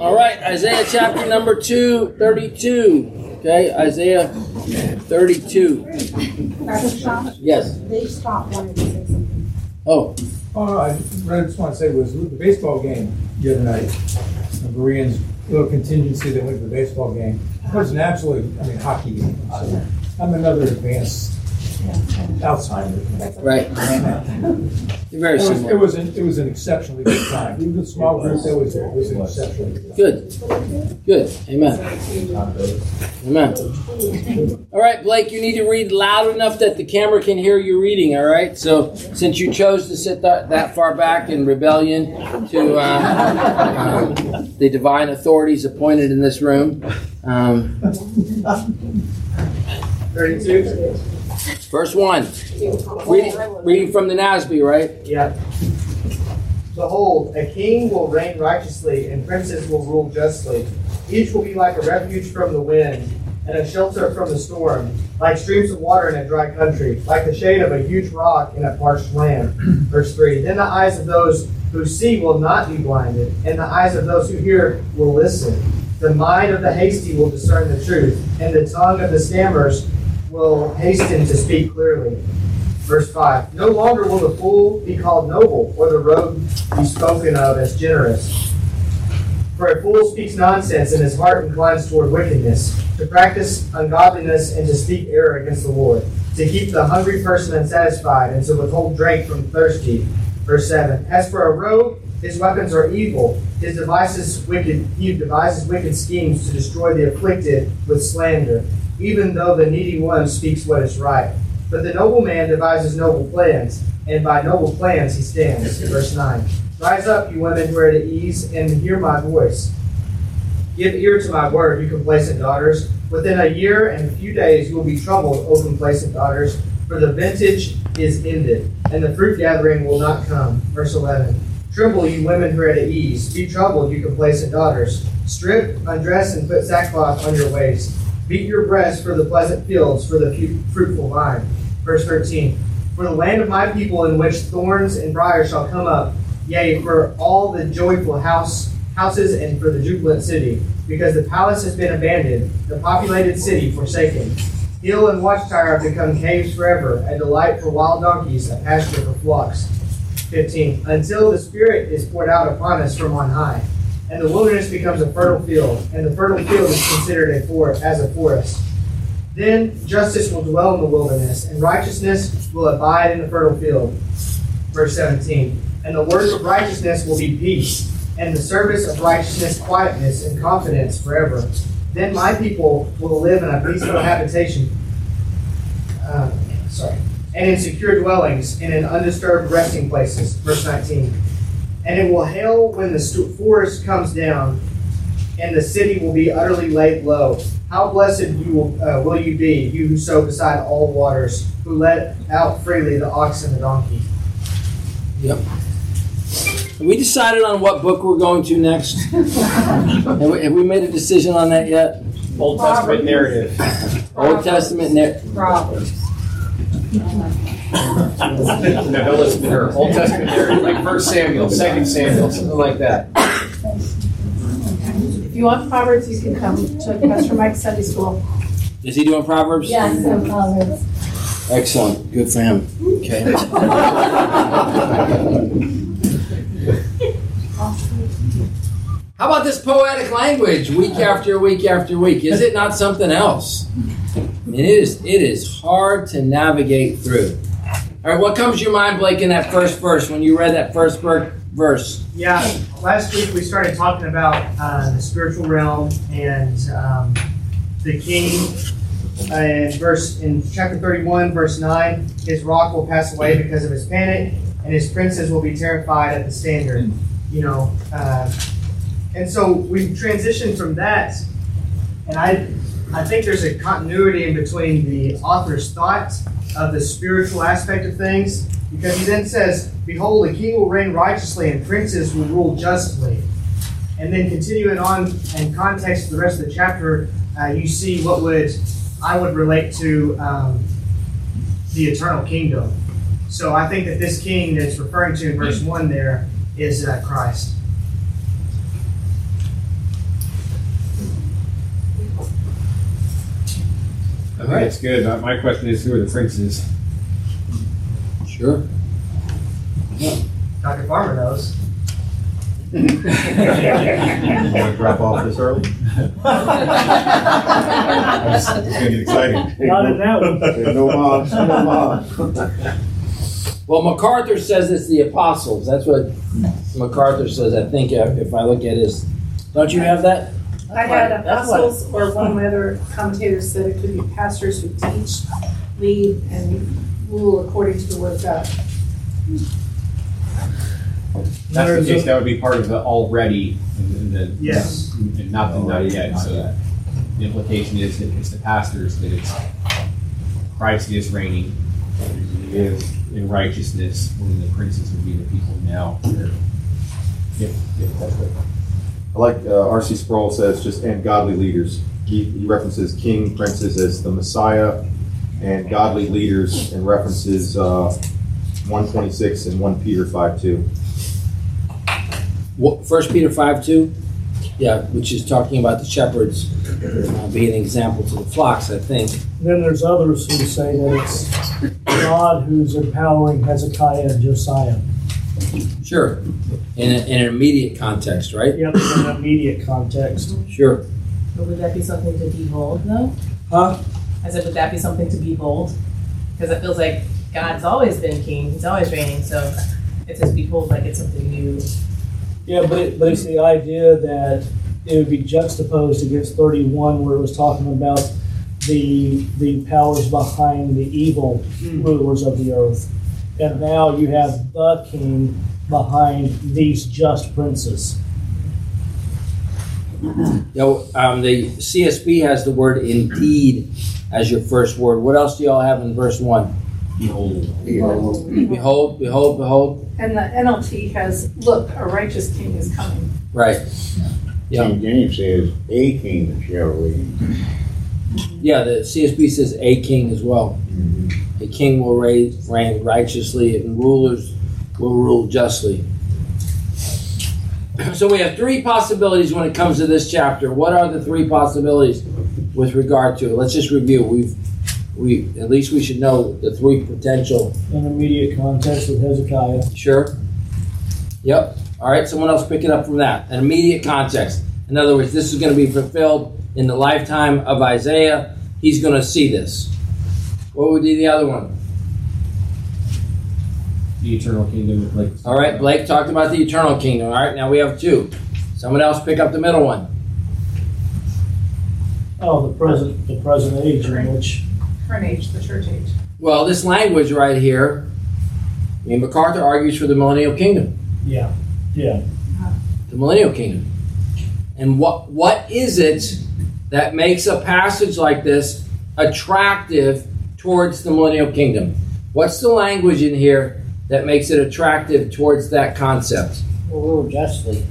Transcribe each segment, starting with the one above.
All right, Isaiah chapter number 2, 32. Okay, Isaiah 32. Yes. they stopped wanting to say something. Oh, Oh, I what just want to say was the baseball game the other night, the Koreans little contingency that went to the baseball game. It was an absolutely, I mean, hockey game. So I'm another advanced outsider. right. You're very It was, it similar. was, an, it was an exceptionally good time. Even the small group that was there was an exceptionally good time. Good. Good. Amen. Amen. All right, Blake, you need to read loud enough that the camera can hear you reading, all right? So, since you chose to sit that, that far back in rebellion to uh, um, the divine authorities appointed in this room, um, 32? Verse 1. Reading, from the NASB, right? Yeah. Behold, a king will reign righteously, and princes will rule justly. Each will be like a refuge from the wind, and a shelter from the storm, like streams of water in a dry country, like the shade of a huge rock in a parched land. Verse 3 Then the eyes of those who see will not be blinded, and the eyes of those who hear will listen. The mind of the hasty will discern the truth, and the tongue of the stammers will hasten to speak clearly. Verse 5 No longer will the fool be called noble, or the rogue be spoken of as generous. For a fool speaks nonsense, and his heart inclines toward wickedness, to practice ungodliness and to speak error against the Lord, to keep the hungry person unsatisfied, and to withhold drink from thirsty. Verse 7 As for a rogue, his weapons are evil. His devices wicked. He devises wicked schemes to destroy the afflicted with slander, even though the needy one speaks what is right. But the noble man devises noble plans, and by noble plans he stands. Verse 9. Rise up, you women who are at ease, and hear my voice. Give ear to my word, you complacent daughters. Within a year and a few days you will be troubled, O complacent daughters, for the vintage is ended, and the fruit gathering will not come. Verse 11. Tremble, you women who are at ease. Be troubled, you complacent daughters. Strip, undress, and put sackcloth on your waist. Beat your breasts for the pleasant fields, for the fruitful vine. Verse 13. For the land of my people in which thorns and briars shall come up, yea, for all the joyful house houses and for the jubilant city, because the palace has been abandoned, the populated city forsaken. Hill and watchtower have become caves forever, a delight for wild donkeys, a pasture for flocks. 15. Until the Spirit is poured out upon us from on high, and the wilderness becomes a fertile field, and the fertile field is considered a forest, as a forest. Then justice will dwell in the wilderness, and righteousness will abide in the fertile field. Verse 17. And the work of righteousness will be peace, and the service of righteousness quietness and confidence forever. Then my people will live in a peaceful habitation. Uh, sorry. And in secure dwellings, and in undisturbed resting places. Verse 19. And it will hail when the forest comes down, and the city will be utterly laid low. How blessed you will, uh, will you be, you who sow beside all waters, who let out freely the ox and the donkey. Yep. We decided on what book we're going to next? have, we, have we made a decision on that yet? Old Testament narrative. Old Testament narrative. Proverbs. No, don't listen to her. Old Testament narrative, like First Samuel, Second Samuel, something like that. If you want Proverbs, you can come to Pastor Mike's Sunday School. Is he doing Proverbs? Yes, in Proverbs. Excellent. Good for him. Okay. How about this poetic language week after week after week? Is it not something else? It is. It is hard to navigate through. All right, what comes to your mind, Blake, in that first verse when you read that first verse? Yeah, last week we started talking about uh, the spiritual realm and um, the king. Uh, in verse in chapter 31, verse 9, his rock will pass away because of his panic, and his princes will be terrified at the standard. You know, uh, and so we've transitioned from that, and I, I think there's a continuity in between the author's thought of the spiritual aspect of things, because he then says, "Behold, a king will reign righteously, and princes will rule justly." And then continuing on in context of the rest of the chapter, uh, you see what would I would relate to um, the eternal kingdom. So I think that this king that's referring to in verse one there is uh, Christ. I think it's good. Uh, My question is, who are the princes? Sure. Dr. Farmer knows. Want to drop off this early? It's gonna get exciting. Not in that one. No moms, no moms. Well, MacArthur says it's the apostles. That's what MacArthur says. I think if I look at his, don't you have that? I had That's what- apostles, or one of my other commentators said it could be pastors who teach, lead, and rule according to the word of God. That's the There's case, that would be part of the already, and the, Yes. and not the not yet. So the implication is that it's the pastors that it's Christ is reigning, he is in righteousness, when the princes would be the people now. Yep, yep, that's right. I like, uh, R.C. Sproul says just, and godly leaders. He, he references king, princes as the Messiah, and godly leaders, and references, uh, one twenty-six and one Peter five two. What, First Peter five two, yeah, which is talking about the shepherds uh, being an example to the flocks. I think. Then there's others who say that it's God who's empowering Hezekiah and Josiah. Sure. In, a, in an immediate context, right? Yep, in an immediate context. Sure. But would that be something to behold, though? Huh? I said, would that be something to behold? Because it feels like God's always been king, he's always reigning, so it says behold like it's something new. Yeah, but, it, but it's the idea that it would be juxtaposed against 31 where it was talking about the, the powers behind the evil hmm. rulers of the earth. And now you have the king behind these just princes. You know, um, the CSB has the word indeed as your first word. What else do y'all have in verse one? Behold. Behold, behold, behold. And the NLT has, look, a righteous king is coming. Right. Yeah. King James says, a king shall reign. Yeah, the CSB says a king as well. A king will reign, righteously, and rulers will rule justly. So we have three possibilities when it comes to this chapter. What are the three possibilities with regard to it? Let's just review. We've we at least we should know the three potential. In immediate context with Hezekiah. Sure. Yep. All right. Someone else pick it up from that. An immediate context. In other words, this is going to be fulfilled in the lifetime of Isaiah. He's going to see this. What would be the other one? The eternal kingdom with like. All right, Blake talked about the eternal kingdom. All right, now we have two. Someone else pick up the middle one. Oh, the present, the present age in which, Current age, the church age. Well, this language right here, I mean, MacArthur argues for the millennial kingdom. yeah, yeah. The millennial kingdom. And what what is it that makes a passage like this attractive towards the millennial kingdom? What's the language in here that makes it attractive towards that concept? Rule justly.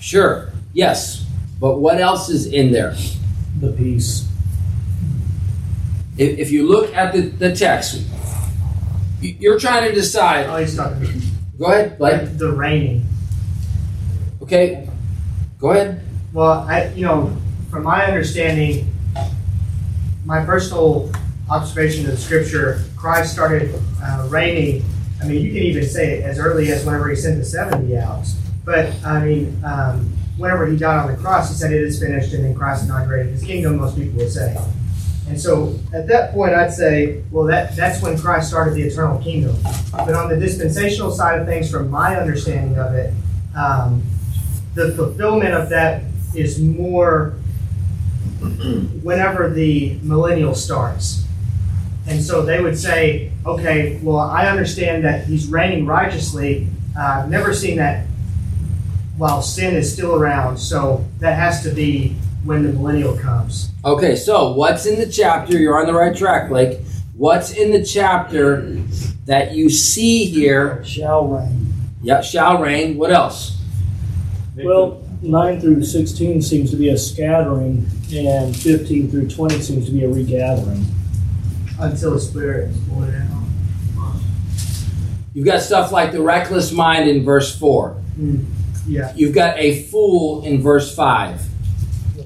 Sure, yes. But what else is in there? The peace. If, if you look at the, the text, you- you're trying to decide. Oh, he's talking Go ahead, Blake. the reigning. Okay, go ahead. Well, I, you know, from my understanding, my personal observation of the scripture, Christ started uh, reigning. I mean, you can even say it as early as whenever he sent the 70 out. But, I mean, um, whenever he died on the cross, he said, It is finished, and then Christ inaugurated his kingdom, most people would say. And so at that point, I'd say, well, that, that's when Christ started the eternal kingdom. But on the dispensational side of things, from my understanding of it, um, the fulfillment of that is more whenever the millennial starts. And so they would say, okay, well, I understand that he's reigning righteously. Uh, I've never seen that while sin is still around. So that has to be when the millennial comes. Okay, so what's in the chapter? You're on the right track, Blake. What's in the chapter that you see here? Shall reign. Yeah, shall reign. What else? Well, 9 through 16 seems to be a scattering, and 15 through 20 seems to be a regathering. Until the Spirit is poured out. You've got stuff like the reckless mind in verse 4. Yeah. You've got a fool in verse 5.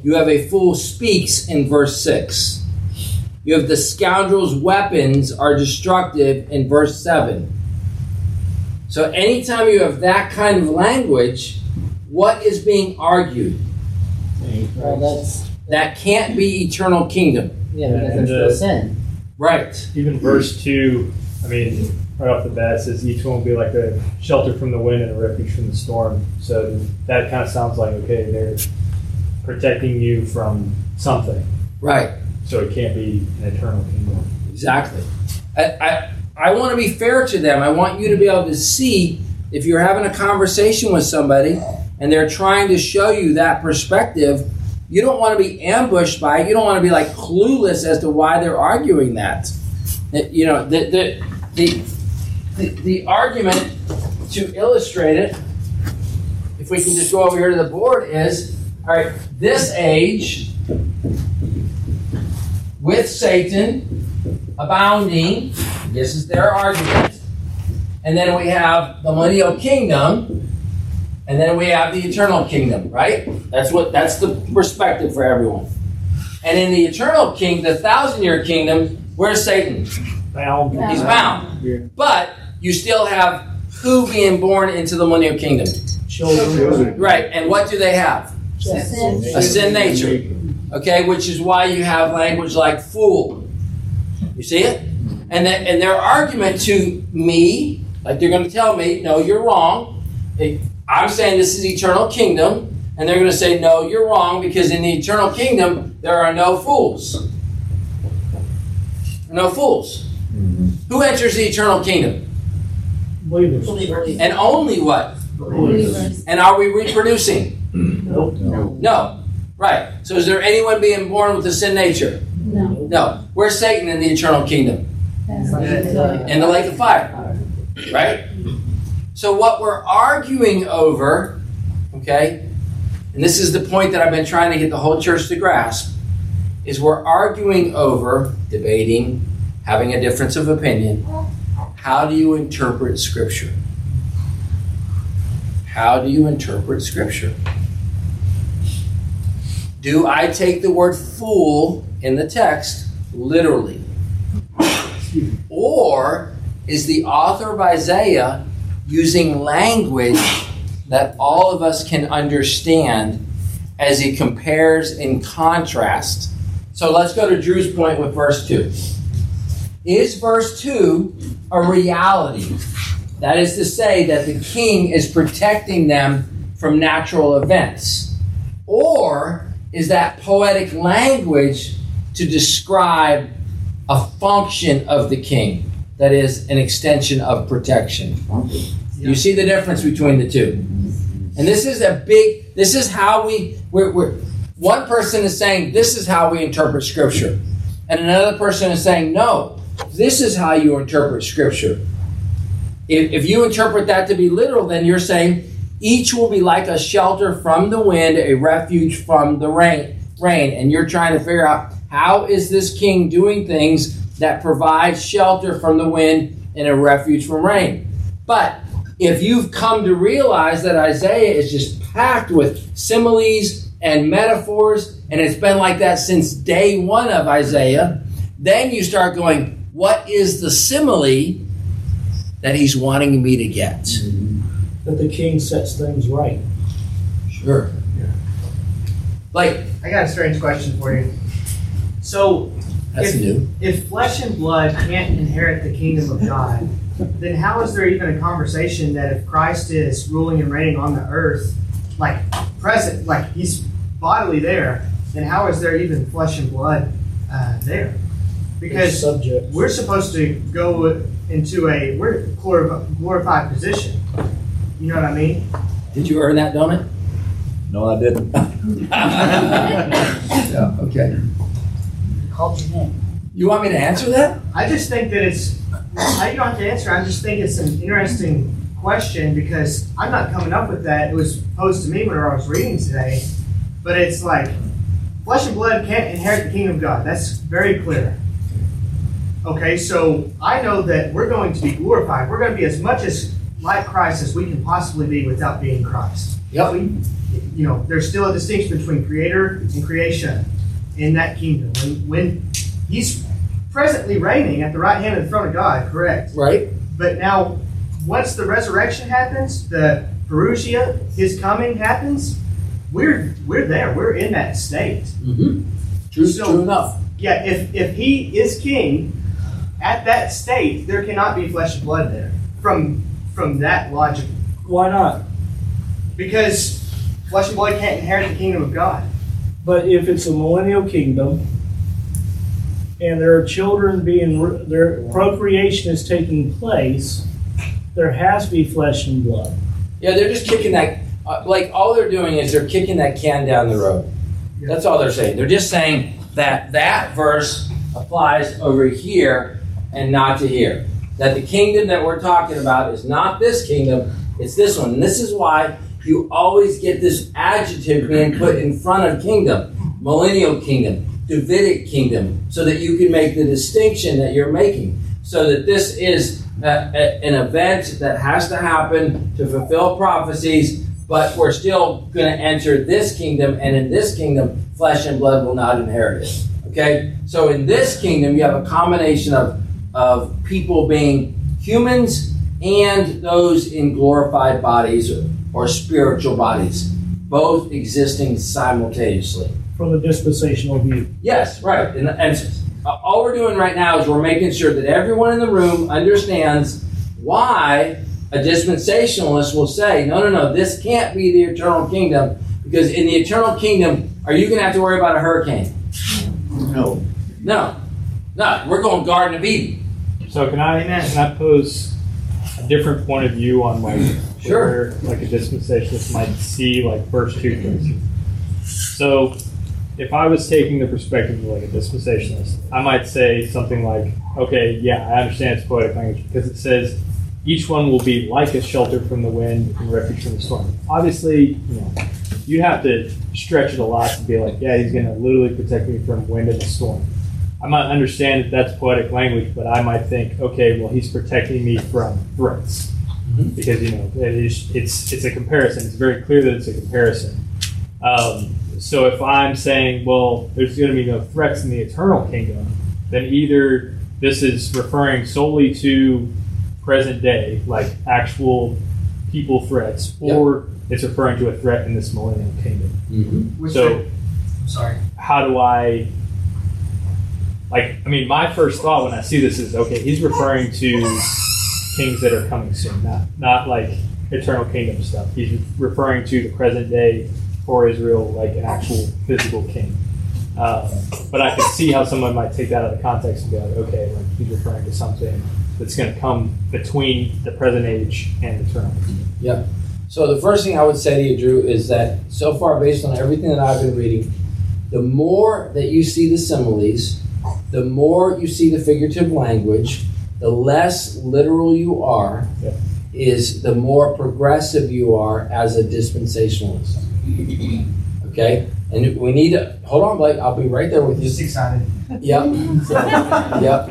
You have a fool speaks in verse 6. You have the scoundrel's weapons are destructive in verse 7. So anytime you have that kind of language, what is being argued? Well, that's, That can't be eternal kingdom. yeah, because there's still uh, sin. Right. Even verse two, I mean, right off the bat it says each one will be like a shelter from the wind and a refuge from the storm. So that kind of sounds like okay, they're protecting you from something. Right. So it can't be an eternal kingdom. Exactly. I, I, I want to be fair to them. I want you to be able to see if you're having a conversation with somebody and they're trying to show you that perspective, you don't want to be ambushed by it. You don't want to be like clueless as to why they're arguing that. You know, the, the, the, the, the argument to illustrate it, if we can just go over here to the board, is all right, this age with Satan abounding. This is their argument. And then we have the millennial kingdom, and then we have the eternal kingdom, right? That's what that's the perspective for everyone. And in the eternal kingdom, the thousand year kingdom, where's Satan? Bound. He's bound. But you still have who being born into the millennial kingdom? Children. Right. And what do they have? Sin. A sin nature. Okay, which is why you have language like fool. You see it? And then, and their argument to me, like they're going to tell me, no, you're wrong. They- I'm saying this is eternal kingdom, and they're going to say, no, you're wrong because in the eternal kingdom there are no fools. No fools. Mm-hmm. Who enters the eternal kingdom? Believers. And only what? Believers. And are we reproducing? Nope. No. Right. So is there anyone being born with a sin nature? No. No. Where's Satan in the eternal kingdom? That's uh, In the lake of fire. Right? Mm-hmm. So what we're arguing over, okay, and this is the point that I've been trying to get the whole church to grasp, is we're arguing over, debating, having a difference of opinion. How do you interpret Scripture? How do you interpret Scripture? Do I take the word fool in the text literally? Or is the author of Isaiah using language that all of us can understand as he compares and contrasts? So let's go to Drew's point with verse 2. Is verse 2 a reality? That is to say, that the king is protecting them from natural events. Or is that poetic language to describe a function of the king that is an extension of protection? You see the difference between the two. And this is a big, this is how we, we're, we're, one person is saying this is how we interpret scripture. And another person is saying, no, this is how you interpret scripture. If, if you interpret that to be literal, then you're saying each will be like a shelter from the wind, a refuge from the rain. Rain, and you're trying to figure out how is this king doing things that provides shelter from the wind and a refuge from rain. But if you've come to realize that Isaiah is just packed with similes and metaphors, and it's been like that since day one of Isaiah, then you start going, what is the simile that he's wanting me to get? Mm-hmm. That the king sets things right. Sure. Yeah. Like, I got a strange question for you. So, that's if, new. if flesh and blood can't inherit the kingdom of God, then how is there even a conversation that if Christ is ruling and reigning on the earth, like present, like he's bodily there, then how is there even flesh and blood uh, there? Because subject. we're supposed to go into a we're glorified position. You know what I mean? Did you earn that donut? No, I didn't. yeah, okay. Called name. You want me to answer that? I just think that it's, I don't have to answer. I just think it's an interesting question because I'm not coming up with that. It was posed to me whenever I was reading today. But it's like, flesh and blood can't inherit the kingdom of God. That's very clear. Okay, so I know that we're going to be glorified. We're going to be as much as like Christ as we can possibly be without being Christ. Yep. We, you know, there's still a distinction between creator and creation in that kingdom. When, when he's presently reigning at the right hand of the throne of God, correct? Right? But now, once the resurrection happens, the parousia, his coming happens, we're we're there. We're in that state. Mm-hmm. True, So- true enough. Yeah, if if he is king, at that state, there cannot be flesh and blood there. From from that logic, Why not? because flesh and blood can't inherit the kingdom of God. But if it's a millennial kingdom and there are children being, their procreation is taking place, there has to be flesh and blood. Yeah, they're just kicking that. Uh, like all they're doing is they're kicking that can down the road. That's all they're saying. They're just saying that that verse applies over here and not to here. That the kingdom that we're talking about is not this kingdom; it's this one. And this is why you always get this adjective being put in front of kingdom, millennial kingdom, Davidic kingdom, so that you can make the distinction that you're making. So that this is a, a- an event that has to happen to fulfill prophecies, but we're still going to enter this kingdom, and in this kingdom, flesh and blood will not inherit it. Okay? So in this kingdom, you have a combination of, of people being humans and those in glorified bodies or, or spiritual bodies, both existing simultaneously. From a dispensational view. Yes, right. And, and uh, all we're doing right now is we're making sure that everyone in the room understands why a dispensationalist will say, no, no, no, this can't be the eternal kingdom because in the eternal kingdom, are you going to have to worry about a hurricane? No. No. No, we're going Garden of Eden. So can I can I pose a different point of view on like Sure. where like a dispensationalist might see like first two, instance. So if I was taking the perspective of like a dispensationalist, I might say something like, okay, yeah, I understand it's poetic language because it says each one will be like a shelter from the wind and refuge from the storm. Obviously, you know, you have to stretch it a lot to be like, yeah, he's going to literally protect me from wind and a storm. I might understand that that's poetic language, but I might think, okay, well, he's protecting me from threats Mhm. because you know it is, it's it's a comparison. It's very clear that it's a comparison. Um, so if I'm saying, well, there's going to be no threats in the eternal kingdom, then either this is referring solely to present day, like actual people threats, or it's referring to a threat in this millennial kingdom. Mm-hmm. Which So sorry. how do I like I mean my first thought when I see this is okay, he's referring to kings that are coming soon, not not like eternal kingdom stuff. He's referring to the present day for Israel, like an actual physical king. Um, but I can see how someone might take that out of context and be like, okay, like he's referring to something that's going to come between the present age and eternal. Yep. So the first thing I would say to you, Drew, is that so far, based on everything that I've been reading, the more that you see the similes, the more you see the figurative language, the less literal you are, Yep. is the more progressive you are as a dispensationalist. Okay? And we need to hold on, Blake. I'll be right there with you. Just excited. Yep. yep.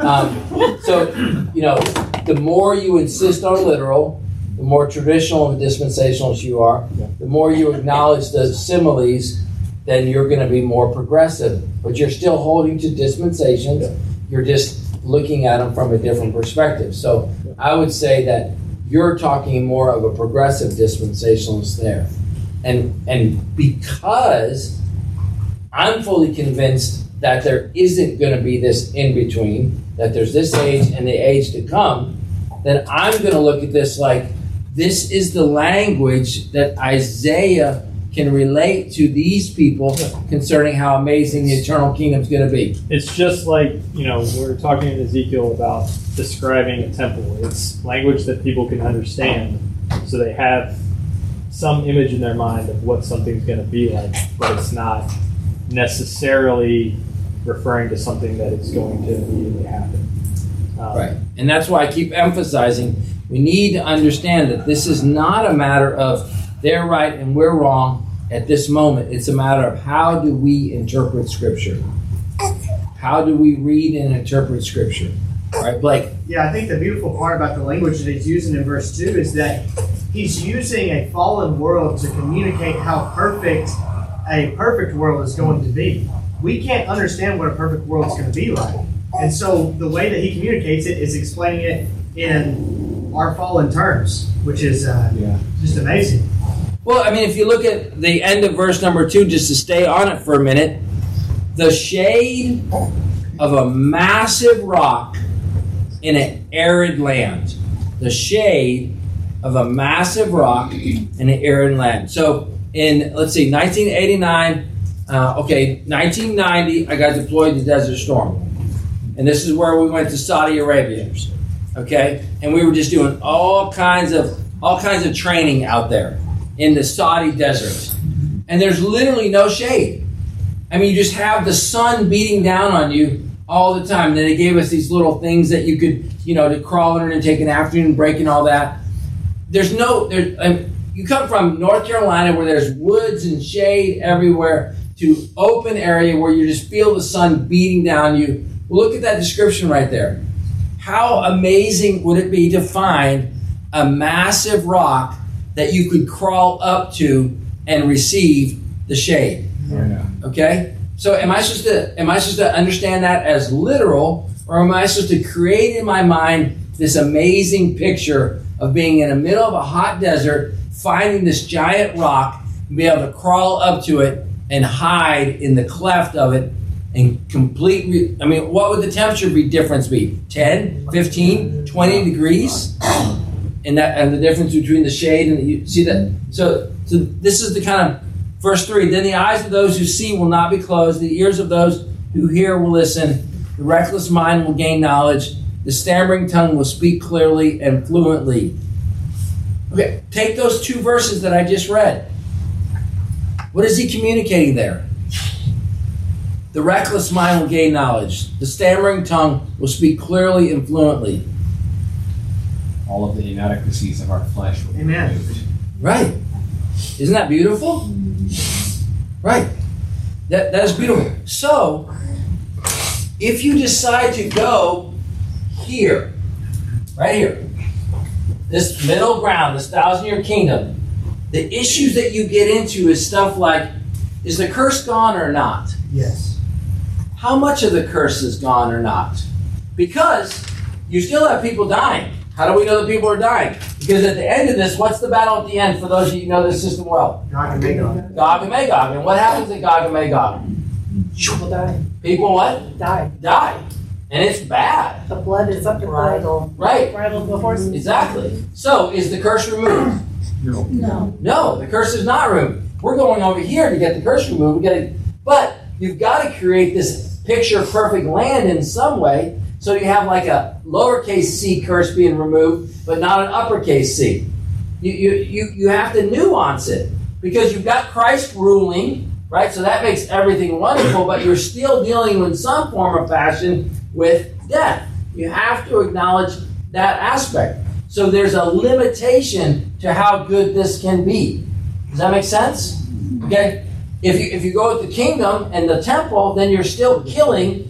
Um, so, you know, the more you insist on literal, the more traditional and dispensationalist you are, Yeah. the more you acknowledge the similes, then you're going to be more progressive. But you're still holding to dispensations. Yeah. You're just looking at them from a different perspective. So I would say that you're talking more of a progressive dispensationalist there. And, and because I'm fully convinced that there isn't going to be this in between, that there's this age and the age to come, then I'm going to look at this like this is the language that Isaiah can relate to these people concerning how amazing the eternal kingdom is going to be. It's just like, you know, we're talking in Ezekiel about describing a temple. It's language that people can understand. So they have some image in their mind of what something's going to be like, but it's not necessarily referring to something that is going to immediately happen. Um, Right. And that's why I keep emphasizing we need to understand that this is not a matter of they're right and we're wrong at this moment. It's a matter of how do we interpret Scripture? How do we read and interpret Scripture? All right, Blake. Yeah, I think the beautiful part about the language that he's using in verse 2 is that he's using a fallen world to communicate how perfect a perfect world is going to be. We can't understand what a perfect world is going to be like. And so the way that he communicates it is explaining it in our fallen terms, which is uh, Yeah. just amazing. Well, I mean, if you look at the end of verse number two, just to stay on it for a minute, the shade of a massive rock in an arid land. The shade of a massive rock in an arid land. So, in let's see, 1989, uh, okay, 1990, I got deployed to Desert Storm, and this is where we went to Saudi Arabia. Okay, and we were just doing all kinds of all kinds of training out there in the Saudi desert. And there's literally no shade. I mean, you just have the sun beating down on you all the time. then they gave us these little things that you could, you know, to crawl under and take an afternoon break and all that. There's no, there, um, you come from North Carolina where there's woods and shade everywhere to open area where you just feel the sun beating down you. Look at that description right there. How amazing would it be to find a massive rock that you could crawl up to and receive the shade? Yeah. Okay? So am I supposed to am I supposed to understand that as literal or am I supposed to create in my mind this amazing picture of being in the middle of a hot desert, finding this giant rock, and be able to crawl up to it and hide in the cleft of it and complete re- I mean, what would the temperature be difference be? 10, 15, 20 degrees? And that and the difference between the shade and the, you see that so so this is the kind of Verse 3 Then the eyes of those who see will not be closed, the ears of those who hear will listen, the reckless mind will gain knowledge, the stammering tongue will speak clearly and fluently. Okay, take those two verses that I just read. What is he communicating there? The reckless mind will gain knowledge, the stammering tongue will speak clearly and fluently. All of the inadequacies of our flesh will be Amen. removed. Right. Isn't that beautiful? Right. That, that is beautiful. So, if you decide to go here, right here, this middle ground, this thousand year kingdom, the issues that you get into is stuff like is the curse gone or not? Yes. How much of the curse is gone or not? Because you still have people dying. How do we know that people are dying? Because at the end of this, what's the battle at the end for those of you who know this system well? God can make it. Gog and Magog. And what happens at Gog and Magog? People die. People what? Die. Die. And it's bad. The blood is up to bridle. Right. Bridle the horses. Exactly. So is the curse removed? No. No, the curse is not removed. We're going over here to get the curse removed. We gotta, but you've got to create this picture perfect land in some way. So you have like a lowercase c curse being removed, but not an uppercase c. You, you, you, you have to nuance it because you've got Christ ruling, right? So that makes everything wonderful, but you're still dealing in some form of fashion with death. You have to acknowledge that aspect. So there's a limitation to how good this can be. Does that make sense? Mm-hmm. Okay? If you if you go with the kingdom and the temple, then you're still killing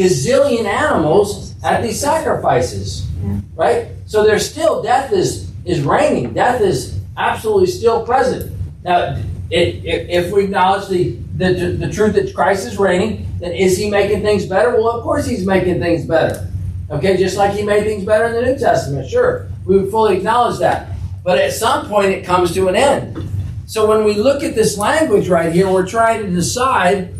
gazillion animals at these sacrifices. Right? So there's still death is is reigning. Death is absolutely still present. Now, it, if, if we acknowledge the, the the truth that Christ is reigning, then is he making things better? Well, of course he's making things better. Okay, just like he made things better in the New Testament. Sure, we would fully acknowledge that. But at some point, it comes to an end. So when we look at this language right here, we're trying to decide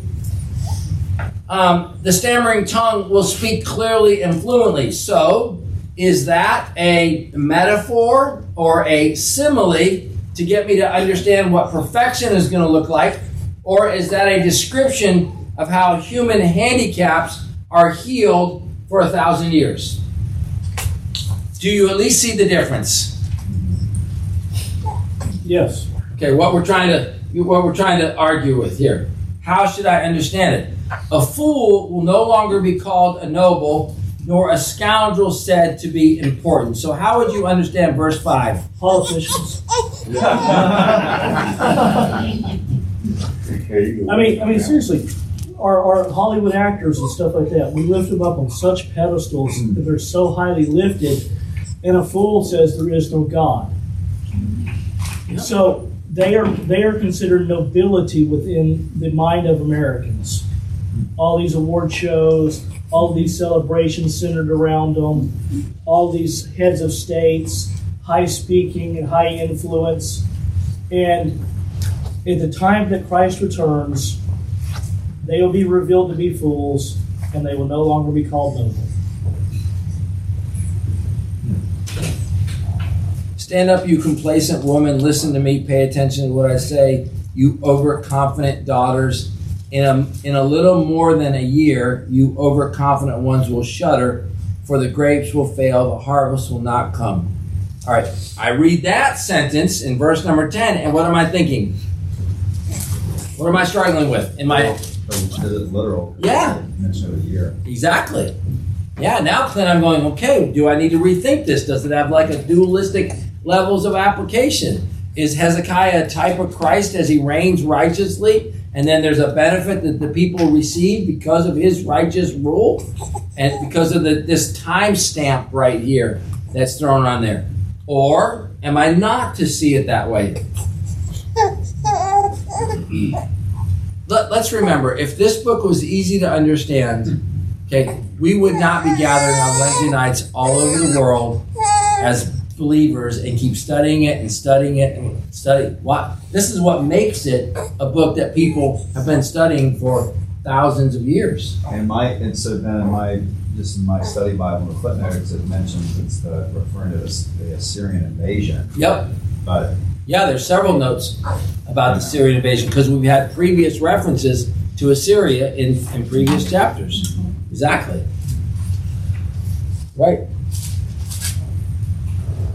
um, the stammering tongue will speak clearly and fluently. So, is that a metaphor or a simile to get me to understand what perfection is going to look like? Or is that a description of how human handicaps are healed for a thousand years? Do you at least see the difference? Yes. Okay, what we're trying to what we're trying to argue with here. How should I understand it? A fool will no longer be called a noble, nor a scoundrel said to be important. So how would you understand verse 5? Politicians. I mean, I mean, seriously, our, our Hollywood actors and stuff like that, we lift them up on such pedestals hmm. that they're so highly lifted, and a fool says there is no God. So they are they are considered nobility within the mind of Americans. All these award shows, all these celebrations centered around them, all these heads of states, high speaking and high influence. And at the time that Christ returns, they will be revealed to be fools, and they will no longer be called noble. Stand up, you complacent woman. Listen to me. Pay attention to what I say. You overconfident daughters. In a, in a little more than a year, you overconfident ones will shudder, for the grapes will fail, the harvest will not come. All right, I read that sentence in verse number 10, and what am I thinking? What am I struggling with? In my literal? Yeah. Mention of a year. Exactly. Yeah, now Clint, I'm going, okay, do I need to rethink this? Does it have like a dualistic levels of application? Is Hezekiah a type of Christ as he reigns righteously? And then there's a benefit that the people receive because of his righteous rule and because of the, this time stamp right here that's thrown on there. Or am I not to see it that way? Let, let's remember if this book was easy to understand, okay, we would not be gathering on Wednesday nights all over the world as believers and keep studying it and studying it and study what this is what makes it a book that people have been studying for thousands of years. And my, and so then in my, just in my study Bible, the footnotes, it mentions it's the, referring to the the Assyrian invasion. Yep. But Yeah, there's several notes about the Assyrian invasion because we've had previous references to Assyria in, in previous chapters. Exactly. Right.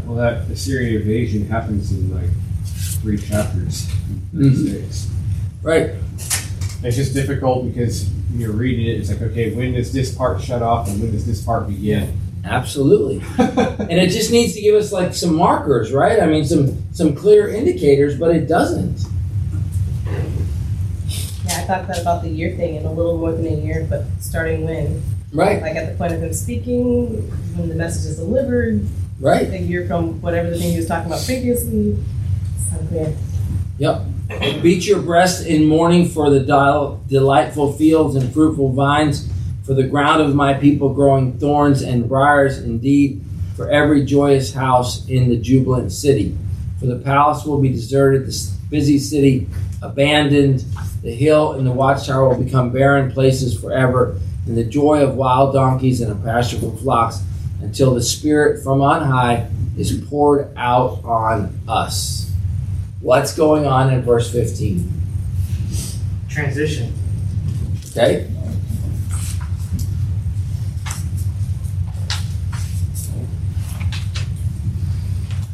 Well, that Assyrian invasion happens in like three chapters, Mhm. six. Right. It's just difficult because when you're reading it, it's like, okay, when does this part shut off and when does this part begin? Absolutely. and it just needs to give us like some markers, right? I mean, some some clear indicators, but it doesn't. Yeah, I thought that about the year thing in a little more than a year, but starting when? Right. Like at the point of him speaking, when the message is delivered, Right. a year from whatever the thing he was talking about previously. It's unclear. Yep. Beat your breast in mourning for the del- delightful fields and fruitful vines, for the ground of my people growing thorns and briars, indeed, for every joyous house in the jubilant city. For the palace will be deserted, the busy city abandoned, the hill and the watchtower will become barren places forever, and the joy of wild donkeys and a pasture for flocks, until the Spirit from on high is poured out on us. What's going on in verse 15? Transition. Okay?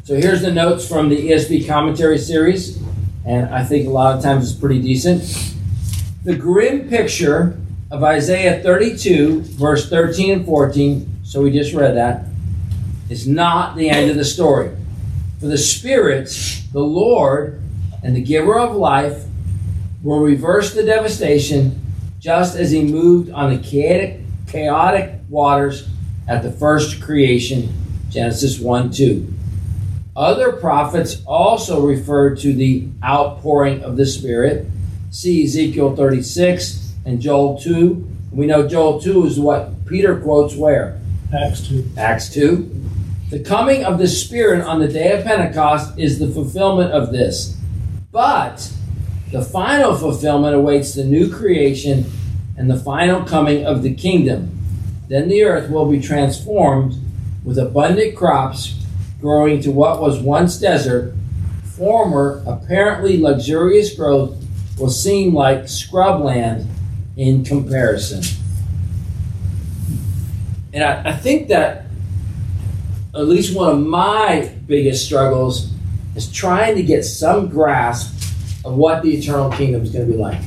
So here's the notes from the ESV commentary series, and I think a lot of times it's pretty decent. The grim picture of Isaiah 32, verse 13 and 14, so we just read that, is not the end of the story. For the Spirit, the Lord, and the giver of life will reverse the devastation just as he moved on the chaotic, chaotic waters at the first creation, Genesis 1 2. Other prophets also referred to the outpouring of the Spirit. See Ezekiel 36 and Joel 2. We know Joel 2 is what Peter quotes where? Acts 2. Acts 2. The coming of the Spirit on the day of Pentecost is the fulfillment of this. But the final fulfillment awaits the new creation and the final coming of the kingdom. Then the earth will be transformed with abundant crops growing to what was once desert. Former, apparently luxurious growth will seem like scrubland in comparison. And I, I think that at least one of my biggest struggles is trying to get some grasp of what the eternal kingdom is going to be like.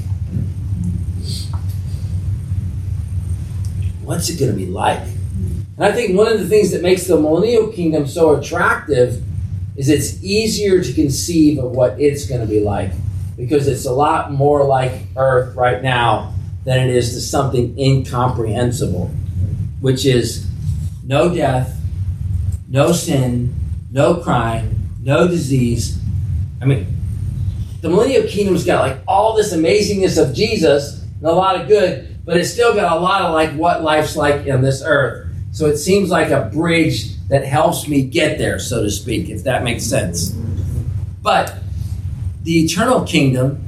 What's it going to be like? And I think one of the things that makes the millennial kingdom so attractive is it's easier to conceive of what it's going to be like because it's a lot more like earth right now than it is to something incomprehensible, which is no death, no sin, no crime, no disease. I mean, the millennial kingdom's got like all this amazingness of Jesus. and a lot of good, but it's still got a lot of like what life's like in this earth. So it seems like a bridge that helps me get there, so to speak, if that makes sense. But the eternal kingdom,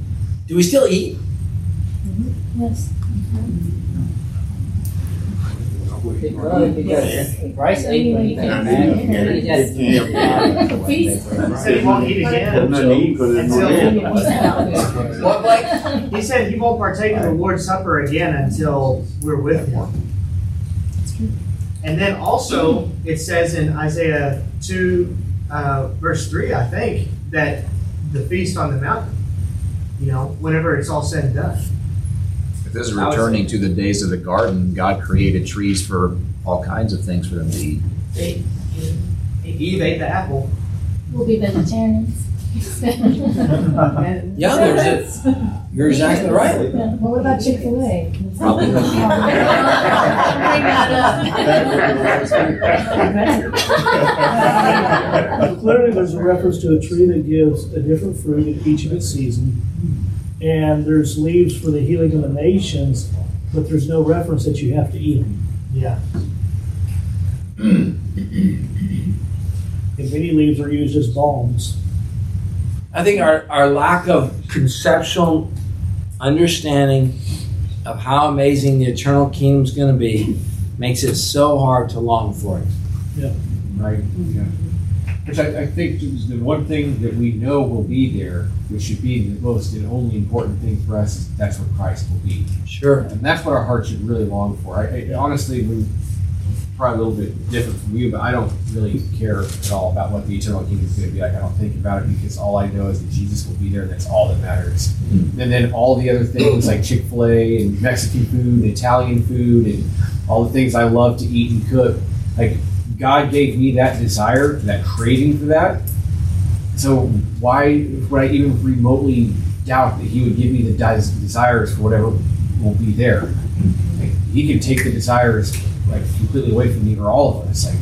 do we still eat? Mm-hmm. Yes. Mm-hmm. Because Christ ate when he came back. He just- said he won't eat again until. What, Blake? He said he won't partake of the Lord's Supper again until we're with him. And then also, it says in Isaiah 2, uh, verse 3, I think, that the feast on the mountain, you know, whenever it's all said and done. If this is returning to the days of the garden, God created trees for all kinds of things for them to eat. They, Eve ate the apple. We'll be vegetarians. Yeah, there's a, you're exactly right. Well, what about Chick-fil-A? Probably. Bring that up. Clearly, there's a reference to a tree that gives a different fruit in each of its season. And there's leaves for the healing of the nations, but there's no reference that you have to eat them. Yeah. And many leaves are used as balms. I think our, our lack of conceptual understanding of how amazing the eternal kingdom is going to be makes it so hard to long for it. Yeah. Right. Yeah. Which I, I think is the one thing that we know will be there, which should be the most and only important thing for us, is that's where Christ will be. Sure. And that's what our hearts should really long for. I, I honestly, we probably a little bit different from you, but I don't really care at all about what the eternal kingdom is going to be like. I don't think about it because all I know is that Jesus will be there, and that's all that matters. Hmm. And then all the other things like Chick Fil A and Mexican food, and Italian food, and all the things I love to eat and cook, like God gave me that desire, that craving for that. So why would I even remotely doubt that He would give me the desires for whatever will be there? Like, he can take the desires like completely away from me or all of us. Like,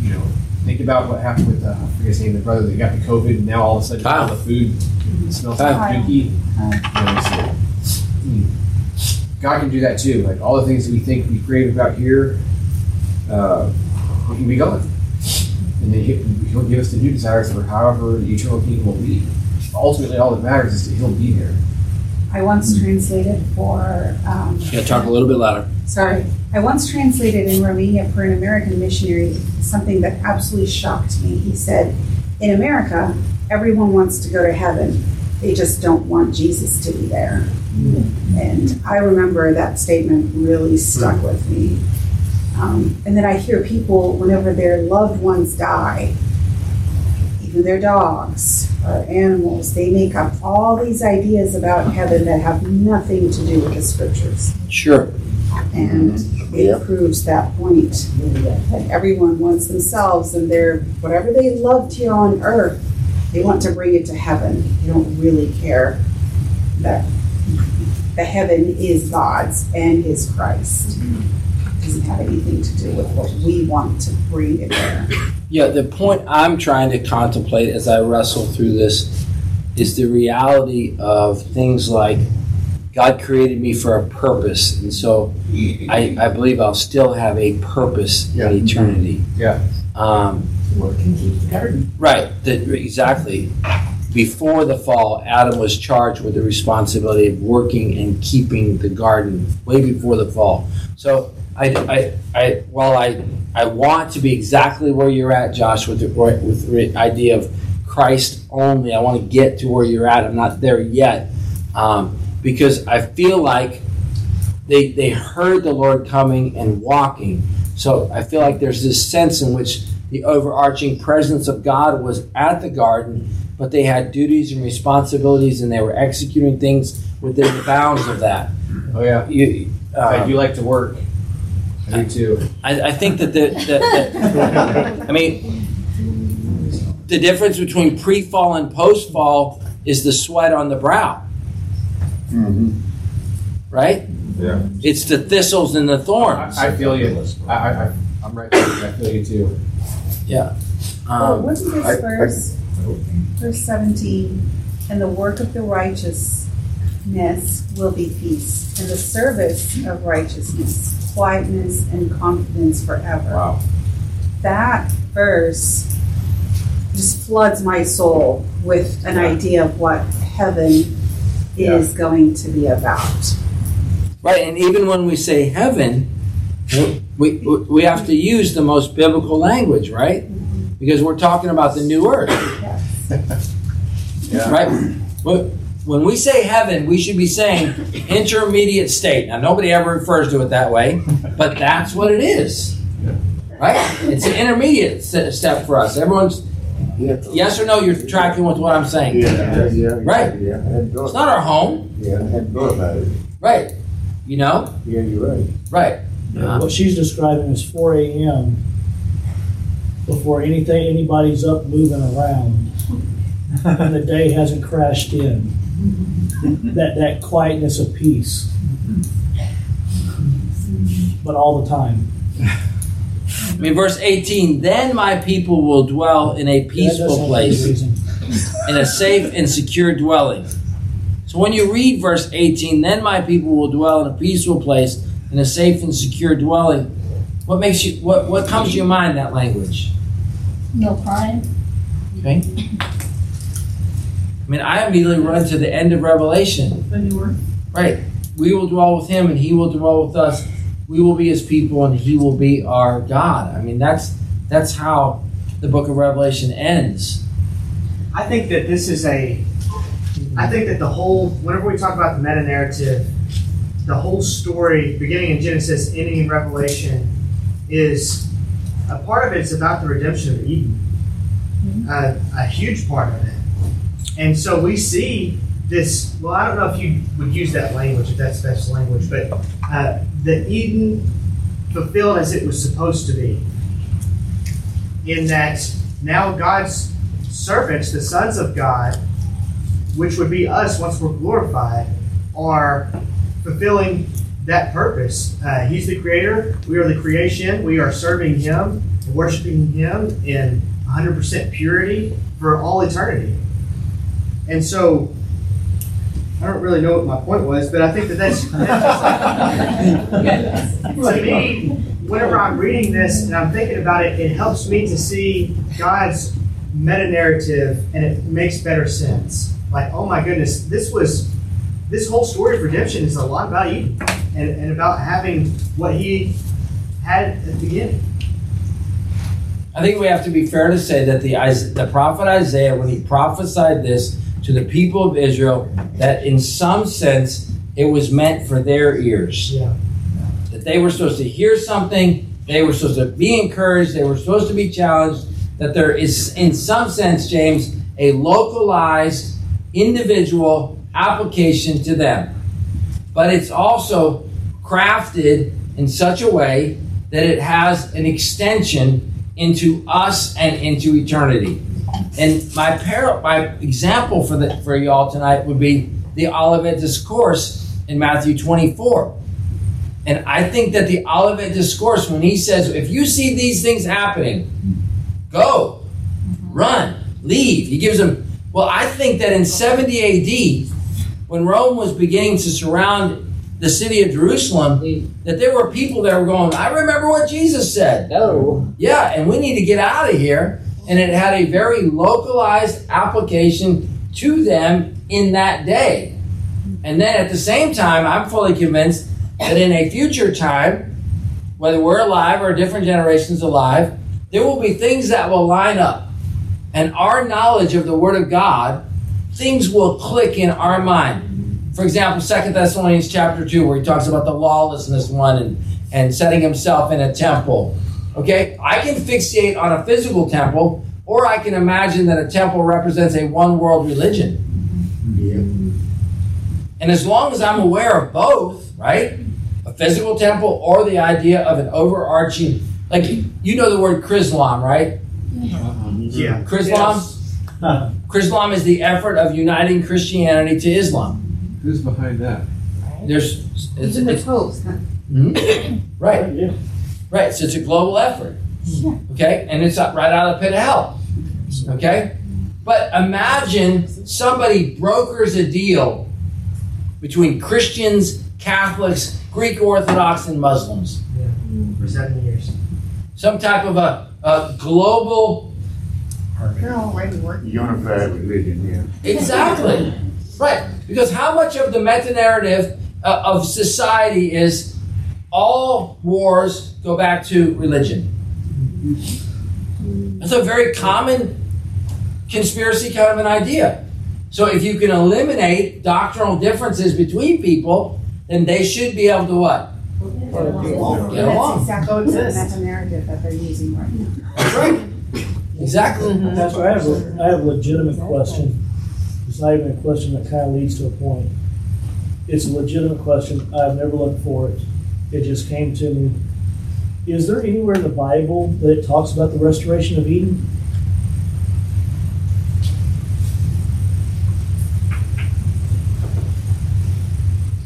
you know, think about what happened with uh, I forget his name, the brother that got the COVID, and now all of a sudden all the food smells Kyle. like dookie. You know, so, hmm, God can do that too. Like all the things that we think we crave about here, uh, we can be gone, and then he, He'll give us the new desires for however the eternal kingdom will be. Ultimately, all that matters is that He'll be there. I once translated for, um, You gotta talk a little bit louder. sorry, I once translated in Romania for an American missionary something that absolutely shocked me. He said, In America, everyone wants to go to heaven, they just don't want Jesus to be there. And I remember that statement really stuck with me. Um, and then I hear people, whenever their loved ones die, even their dogs or animals, they make up all these ideas about heaven that have nothing to do with the scriptures. Sure. And it proves that point that everyone wants themselves and their whatever they loved here on earth, they want to bring it to heaven. They don't really care that the heaven is God's and His Christ. It doesn't have anything to do with what we want to bring it there. Yeah, the point I'm trying to contemplate as I wrestle through this is the reality of things like God created me for a purpose, and so I, I believe I'll still have a purpose in eternity. Yeah. Um, Work and keep the garden. right. That exactly. Before the fall, Adam was charged with the responsibility of working and keeping the garden way before the fall. So I, I, I while I, I want to be exactly where you're at, Josh, with the with the idea of Christ only. I want to get to where you're at. I'm not there yet um, because I feel like they they heard the Lord coming and walking. So I feel like there's this sense in which the overarching presence of God was at the garden, but they had duties and responsibilities, and they were executing things within the bounds of that. Oh yeah. You, I um, do like to work. I do too. I, I think that the, the, the I mean, the difference between pre-fall and post-fall is the sweat on the brow, Mm-hmm. right? Yeah. It's the thistles and the thorns. I, I feel you. I, I, I- I'm right there. I feel you too. Yeah. Well, Um, wasn't this I- I- verse, verse seventeen, and the work of the righteousness will be peace, and the service of righteousness, quietness and confidence forever. Wow. That verse just floods my soul with an idea of what heaven is going to be about. Right, and even when we say heaven, we, we, we have to use the most biblical language, right? Because we're talking about the new earth. Right? Well, When we say heaven, we should be saying intermediate state. Now, nobody ever refers to it that way, but that's what it is. Right? It's an intermediate step for us. Everyone's, yes or no, you're tracking with what I'm saying. Yeah, yeah. Right. Yeah, I It's not our home. Yeah, I hadn't thought about it. Right. You know? Yeah, you're right. Right. Uh, what she's describing is 4 a.m. before anything anybody's up moving around, and the day hasn't crashed in. That that quietness of peace, but all the time. I mean, verse 18, then my people will dwell in a peaceful place, in a safe and secure dwelling. So when you read verse 18, then my people will dwell in a peaceful place, in a safe and secure dwelling. What makes you, what, what comes to your mind that language? No crime. Okay? I mean, I immediately run to the end of Revelation. The newer. Right. We will dwell with him and he will dwell with us. We will be his people and he will be our God. I mean, that's that's how the book of Revelation ends. I think that this is a. I think that the whole, whenever we talk about the meta narrative, the whole story, beginning in Genesis, ending in Revelation, is a part of it is about the redemption of Eden. Uh, a huge part of it. And so we see this. Well, I don't know if you would use that language, if that's best language, but uh, the Eden fulfilled as it was supposed to be. In that now God's servants, the sons of God, which would be us once we're glorified, are fulfilling that purpose. Uh, he's the creator, we are the creation, we are serving Him, worshiping Him in 100% purity for all eternity. And so, I don't really know what my point was, but I think that that's, that's just like, to me, whenever I'm reading this and I'm thinking about it, it helps me to see God's meta narrative and it makes better sense. Like, oh my goodness, this was this whole story of redemption is a lot about Eden and, and about having what he had at the beginning. I think we have to be fair to say that the the prophet Isaiah, when he prophesied this to the people of Israel, that in some sense it was meant for their ears. Yeah. That they were supposed to hear something, they were supposed to be encouraged, they were supposed to be challenged. That there is, in some sense, James, a localized, individual application to them. But it's also crafted in such a way that it has an extension into us and into eternity. And my par- my example for the for y'all tonight would be the Olivet Discourse in Matthew 24. And I think that the Olivet Discourse, when he says, if you see these things happening, go, run, leave. He gives them, well, I think that in 70 AD, when Rome was beginning to surround the city of Jerusalem, that there were people that were going, I remember what Jesus said. No. Yeah, and we need to get out of here. And it had a very localized application to them in that day. And then at the same time, I'm fully convinced that in a future time, whether we're alive or different generations alive, there will be things that will line up. And our knowledge of the Word of God, things will click in our mind. For example, Second Thessalonians chapter 2, where he talks about the lawlessness one and, and setting himself in a temple. Okay, I can fixate on a physical temple, or I can imagine that a temple represents a one world religion. And as long as I'm aware of both, right? A physical temple or the idea of an overarching, like you know the word Chrislam, right? Yeah. Chrislam? Chrislam is the effort of uniting Christianity to Islam. Who's behind that? There's it's, Even the it's- popes. huh? Mhm. right. Right. So it's a global effort. Okay? And it's right out of the pit of hell. Okay? But imagine somebody brokers a deal between Christians, Catholics, Greek Orthodox, and Muslims. For seven years. Some type of a, a global. They're already working. Unified religion, yeah. Exactly. Right. Because how much of the meta narrative uh, of society is all wars go back to religion? It's a very common conspiracy kind of an idea. So if you can eliminate doctrinal differences between people, then they should be able to what? Get along. That's exactly the Coexist. narrative that they're using right now. That's right. Exactly. Pastor, I have a, I have a legitimate question. It's not even a question that kind of leads to a point. It's a legitimate question. I've never looked for it. It just came to me. Is there anywhere in the Bible that it talks about the restoration of Eden?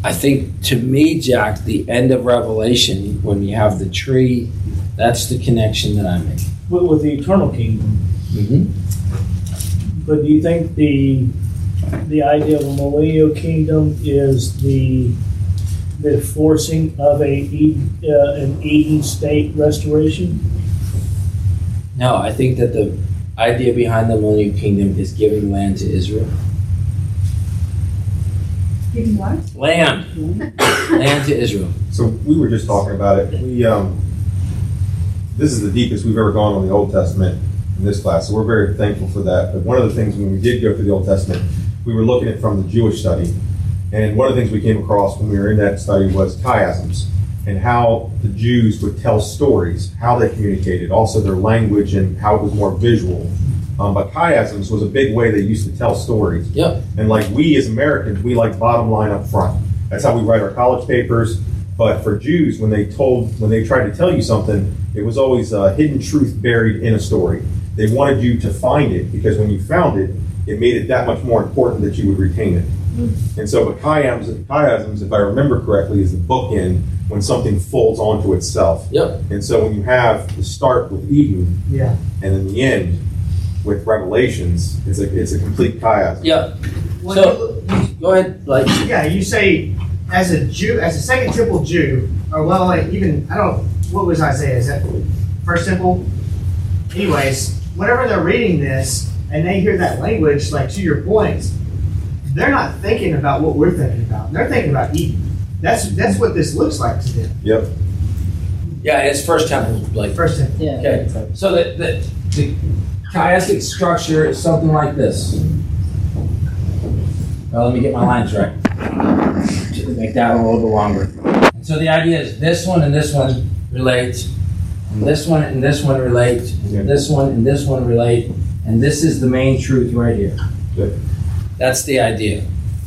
I think to me, Jack, the end of Revelation, when you have the tree, that's the connection that I make. With, with the eternal kingdom. Mm-hmm. But do you think the the idea of a millennial kingdom is the the forcing of a uh, an Eden state restoration? No, I think that the idea behind the millennial kingdom is giving land to Israel. Giving what? Land. land to Israel. So we were just talking about it. We um, this is the deepest we've ever gone on the Old Testament in this class, so we're very thankful for that. But one of the things when we did go through the Old Testament, we were looking at it from the Jewish study, and one of the things we came across when we were in that study was chiasms and how the Jews would tell stories, how they communicated, also their language and how it was more visual. Um, but chiasms was a big way they used to tell stories. Yep. And like we as Americans, we like bottom line up front. That's how we write our college papers. But for Jews, when they told, when they tried to tell you something, it was always a hidden truth buried in a story. They wanted you to find it because when you found it, it made it that much more important that you would retain it. And so, but chiasms, chiasms, if I remember correctly, is the bookend when something folds onto itself. Yep. And so when you have the start with Eden, Yeah. and then the end with Revelations, it's a it's a complete chiasm. Yep. When So go ahead, like Yeah, you say as a Jew, as a Second Temple Jew, or well, like even I don't. What was Isaiah? Is that First Temple? Anyways, whenever they're reading this and they hear that language, like to your point, they're not thinking about what we're thinking about. They're thinking about Eden. That's that's what this looks like to them. Yep. Yeah, it's first temple, like First Temple. Yeah. Okay. So the, the, the chiastic structure is something like this. Well, let me get my lines right. Make that a little bit longer. And so the idea is this one and this one relate, and this one and this one relate, and this one and this one relate, and this is the main truth right here. Good. That's the idea.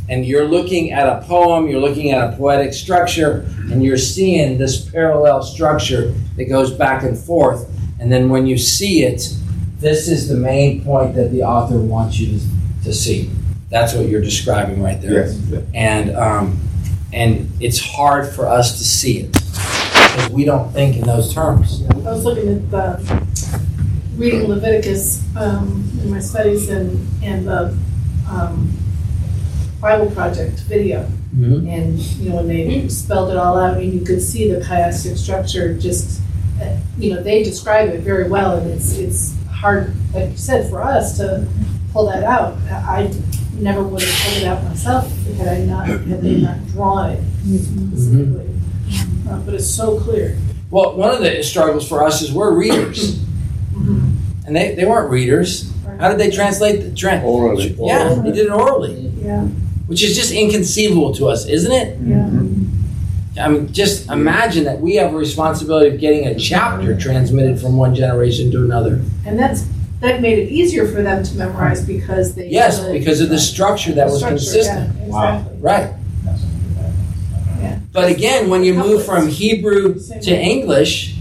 And you're looking at a poem, you're looking at a poetic structure, and you're seeing this parallel structure that goes back and forth. And then when you see it, this is the main point that the author wants you to, to see. That's what you're describing right there. Yes. And um, and it's hard for us to see it because we don't think in those terms. I was looking at the, reading Leviticus um, in my studies and, and the um, Bible Project video. Mhm. And, you know, when they spelled it all out, and you could see the chiastic structure just, uh, you know, they describe it very well, and it's, it's hard, like you said, for us to pull that out. I I never would have pulled it out myself had I not, had they not drawn it specifically. Uh, But it's so clear. Well, one of the struggles for us is we're readers, and they, they weren't readers. How did they translate the trend? Orally. Yeah, they did it orally, Yeah, which is just inconceivable to us, isn't it? yeah. I mean, just imagine that we have a responsibility of getting a chapter transmitted from one generation to another. And that's, that made it easier for them to memorize because they. Yes, could- because of the structure that was Structure, consistent. yeah, Exactly. Right. But again, when you move from Hebrew to English,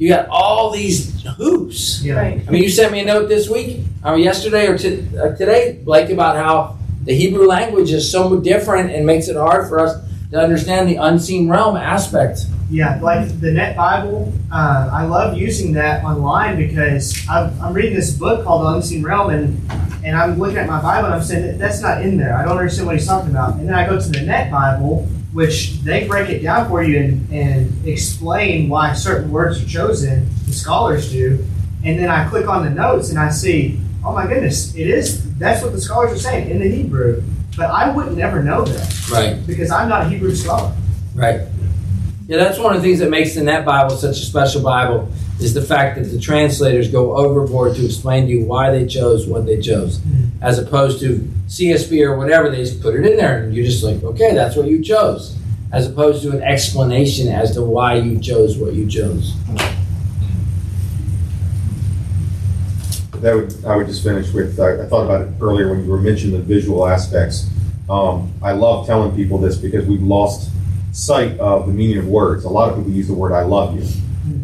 you got all these hoops. Right. I mean, you sent me a note this week, or yesterday, or t- uh, today, Blake, about how the Hebrew language is so different and makes it hard for us. to understand the unseen realm aspect. Yeah, like the Net Bible, uh, I love using that online because I'm, I'm reading this book called The Unseen Realm, and and I'm looking at my Bible and I'm saying that's not in there. I don't understand what he's talking about. And then I go to the Net Bible, which they break it down for you and, and explain why certain words are chosen. The scholars do, and then I click on the notes and I see, oh my goodness, it is. That's what the scholars are saying in the Hebrew. But I would never know that, Right. Because I'm not a Hebrew scholar. Right. Yeah, that's one of the things that makes the Net Bible such a special Bible is the fact that the translators go overboard to explain to you why they chose what they chose, as opposed to CSB or whatever. They just put it in there, and you're just like, okay, that's what you chose, as opposed to an explanation as to why you chose what you chose. That would, I would just finish with, I, I thought about it earlier when you were mentioning the visual aspects. Um, I love telling people this because we've lost sight of the meaning of words. A lot of people use the word "I love you."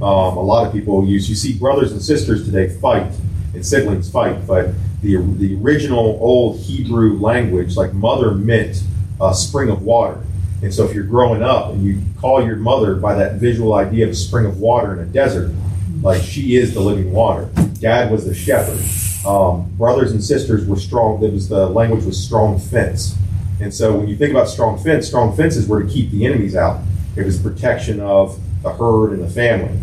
Um, a lot of people use. You see brothers and sisters today fight and siblings fight, but the the original old Hebrew language, like mother, meant a spring of water. And so, if you're growing up and you call your mother by that visual idea of a spring of water in a desert, like she is the living water. Dad was the shepherd. Um, brothers and sisters were strong. That was the language was strong fence. And so when you think about strong fence, strong fences were to keep the enemies out. It was protection of the herd and the family.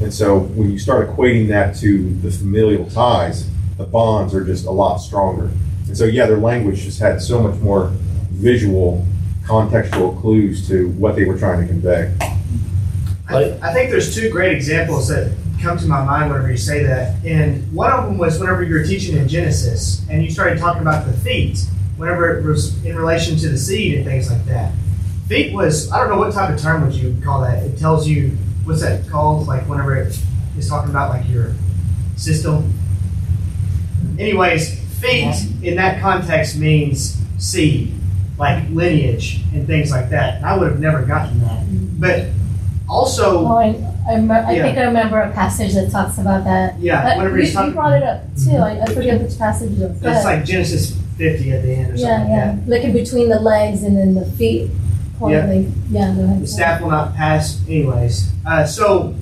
And so when you start equating that to the familial ties, the bonds are just a lot stronger. And so yeah, their language just had so much more visual, contextual clues to what they were trying to convey. I, I think there's two great examples that come to my mind whenever you say that. And one of them was whenever you were teaching in Genesis and you started talking about the feet, whenever it was in relation to the seed and things like that. Feet was, I don't know what type of term would you call that. It tells you, what's that called? Like whenever it is talking about like your system. Anyways, feet in that context means seed, like lineage and things like that. And I would have never gotten that. But also, Oh, I, I, I Yeah. think I remember a passage that talks about that. Yeah, But whenever you, talking- you brought it up too. Mm-hmm. I, I forget which passage it was. That's like Genesis 50 at the end or something yeah, like yeah. that. Looking between the legs and then the feet. Point, Yeah. yeah, go ahead. The staff will not pass, anyways. Uh, so,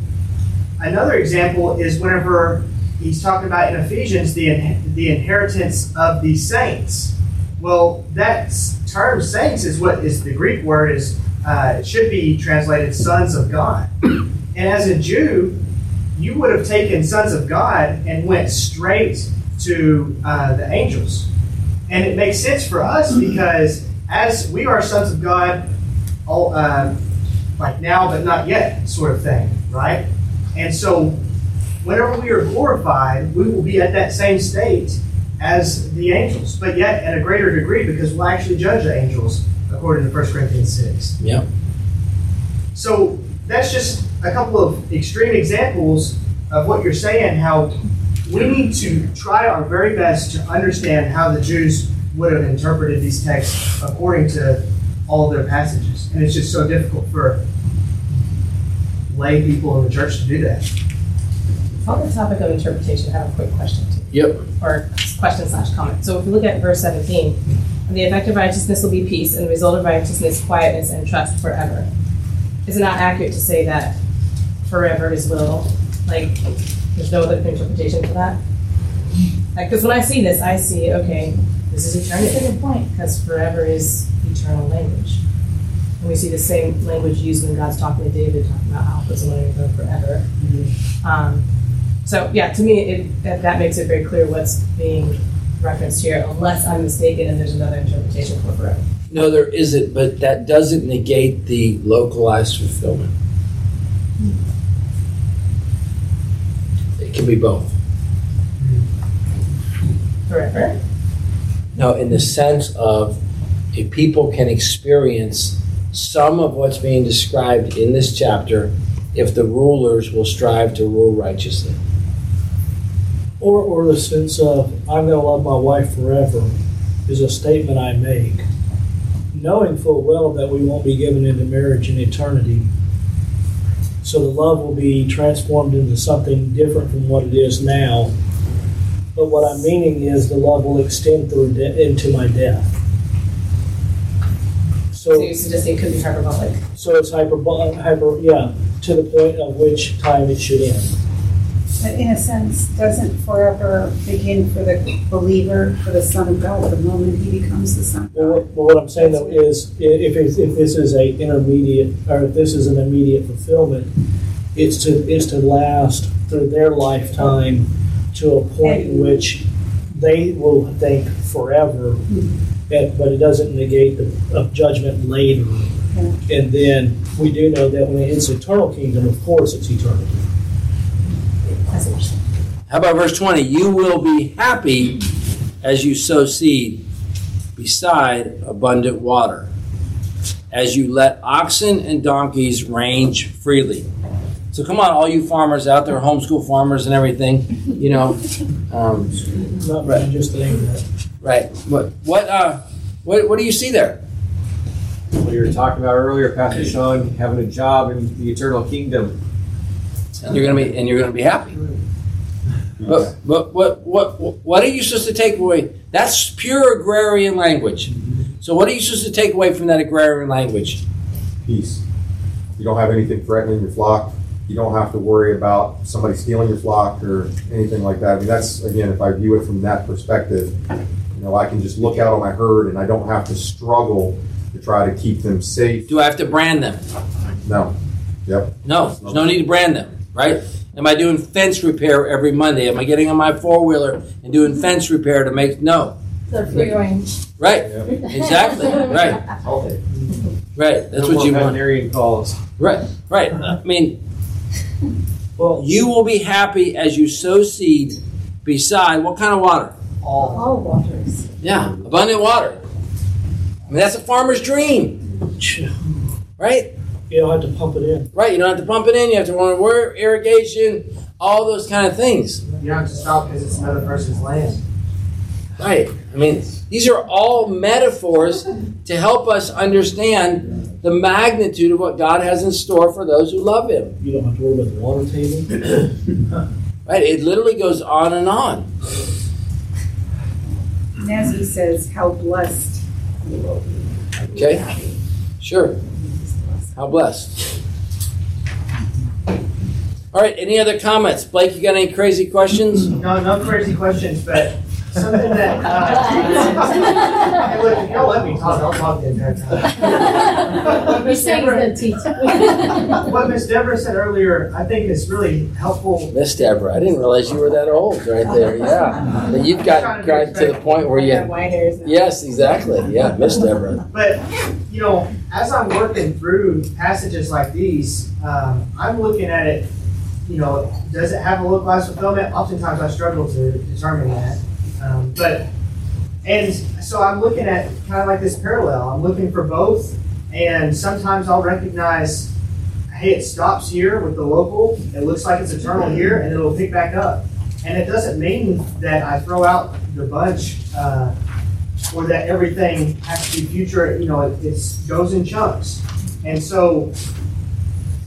another example is whenever he's talking about in Ephesians the, in- the inheritance of the saints. Well, that term saints is what is the Greek word is, uh, it should be translated sons of God. And as a Jew, you would have taken sons of God and went straight to uh, the angels. And it makes sense for us because as we are sons of God, all, uh, like now but not yet sort of thing, right? And so whenever we are glorified, we will be at that same state as the angels, but yet at a greater degree because we'll actually judge the angels according to 1 Corinthians 6. Yep. So that's just a couple of extreme examples of what you're saying, how we need to try our very best to understand how the Jews would have interpreted these texts according to all of their passages. And it's just so difficult for lay people in the church to do that. On the topic of interpretation, I have a quick question too. Yep. Or question slash comment. So if we look at verse 17, the effect of righteousness will be peace, and the result of righteousness, quietness and trust forever. Is it not accurate to say that forever is will? Like, there's no other interpretation for that? Like, because when I see this, I see, okay, this is eternity. That's a good point. Because forever is eternal language. And we see the same language used when God's talking to David, talking about Alpha's and Omega forever. Um, so yeah, to me, it, that, that makes it very clear what's being referenced here, unless I'm mistaken and there's another interpretation for forever. No, there isn't, but that doesn't negate the localized fulfillment. It can be both. Forever? No, in the sense of if people can experience some of what's being described in this chapter if the rulers will strive to rule righteously. Or, or the sense of, I'm going to love my wife forever is a statement I make, knowing full well that we won't be given into marriage in eternity. So the love will be transformed into something different from what it is now. But what I'm meaning is the love will extend through de- into my death. So So, you suggest it could be hyperbolic. so it's hyperbolic, hyper, yeah, to the point of which time it should end. But in a sense, doesn't forever begin for the believer, for the Son of God, the moment he becomes the Son of Well, God? what, well, what I'm saying though is, i- if, if this is a intermediate, or if this is an immediate fulfillment, it's to, it's to last through their lifetime to a point in which they will think forever, and- but it doesn't negate the, of judgment later. And then, we do know that when it's eternal kingdom, of course, it's eternal. How about verse 20? You will be happy as you sow seed beside abundant water, as you let oxen and donkeys range freely. So come on, all you farmers out there, homeschool farmers and everything, you know. Um, Not right. just saying that. right. What what uh what what do you see there? What you were talking about earlier, Pastor Sean, having a job in the eternal kingdom. And you're gonna be and you're gonna be happy. But, but what what what are you supposed to take away? That's pure agrarian language. So what are you supposed to take away from that agrarian language? Peace. You don't have anything threatening your flock. You don't have to worry about somebody stealing your flock or anything like that. I mean, that's, again, if I view it from that perspective, you know, I can just look out on my herd and I don't have to struggle to try to keep them safe. Do I have to brand them? No. Yep. No, there's no need to brand them, right? Am I doing fence repair every Monday? Am I getting on my four wheeler and doing fence repair to make no? They're free range. Right. Exactly. Right. Right. That's No what you want. veterinarian calls. Right. Right. I mean, Well, you will be happy as you sow seed beside what kind of water? All All waters. Yeah, abundant water. I mean, that's a farmer's dream, right? You don't have to pump it in. Right. You don't have to pump it in. You have to run water irrigation, all those kind of things. You don't have to stop because it's another person's land. Right. I mean, these are all metaphors to help us understand the magnitude of what God has in store for those who love Him. You don't have to worry about the water table. Right. It literally goes on and on. And as he says, how blessed you will be. Okay. Sure. How blessed. All right. Any other comments, Blake? You got any crazy questions? No, no crazy questions, but something that. Uh, hey, look, if y'all let me talk, I'll talk the entire time. You're saying the teacher. what Miss Deborah said earlier, I think is really helpful. Miss Deborah, I didn't realize you were that old right there. Yeah. But you've got, got to the point where you. white hairs. Yes, exactly. Yeah, Miss Deborah. But you know, as I'm working through passages like these, um, I'm looking at it. You know, does it have a localized fulfillment? Oftentimes, I struggle to determine that. Um, but and so I'm looking at kind of like this parallel. I'm looking for both, and sometimes I'll recognize, hey, it stops here with the local. It looks like it's eternal here, and it'll pick back up. And it doesn't mean that I throw out the bunch. Uh, or that everything has to be future, you know, it it's, goes in chunks. And so,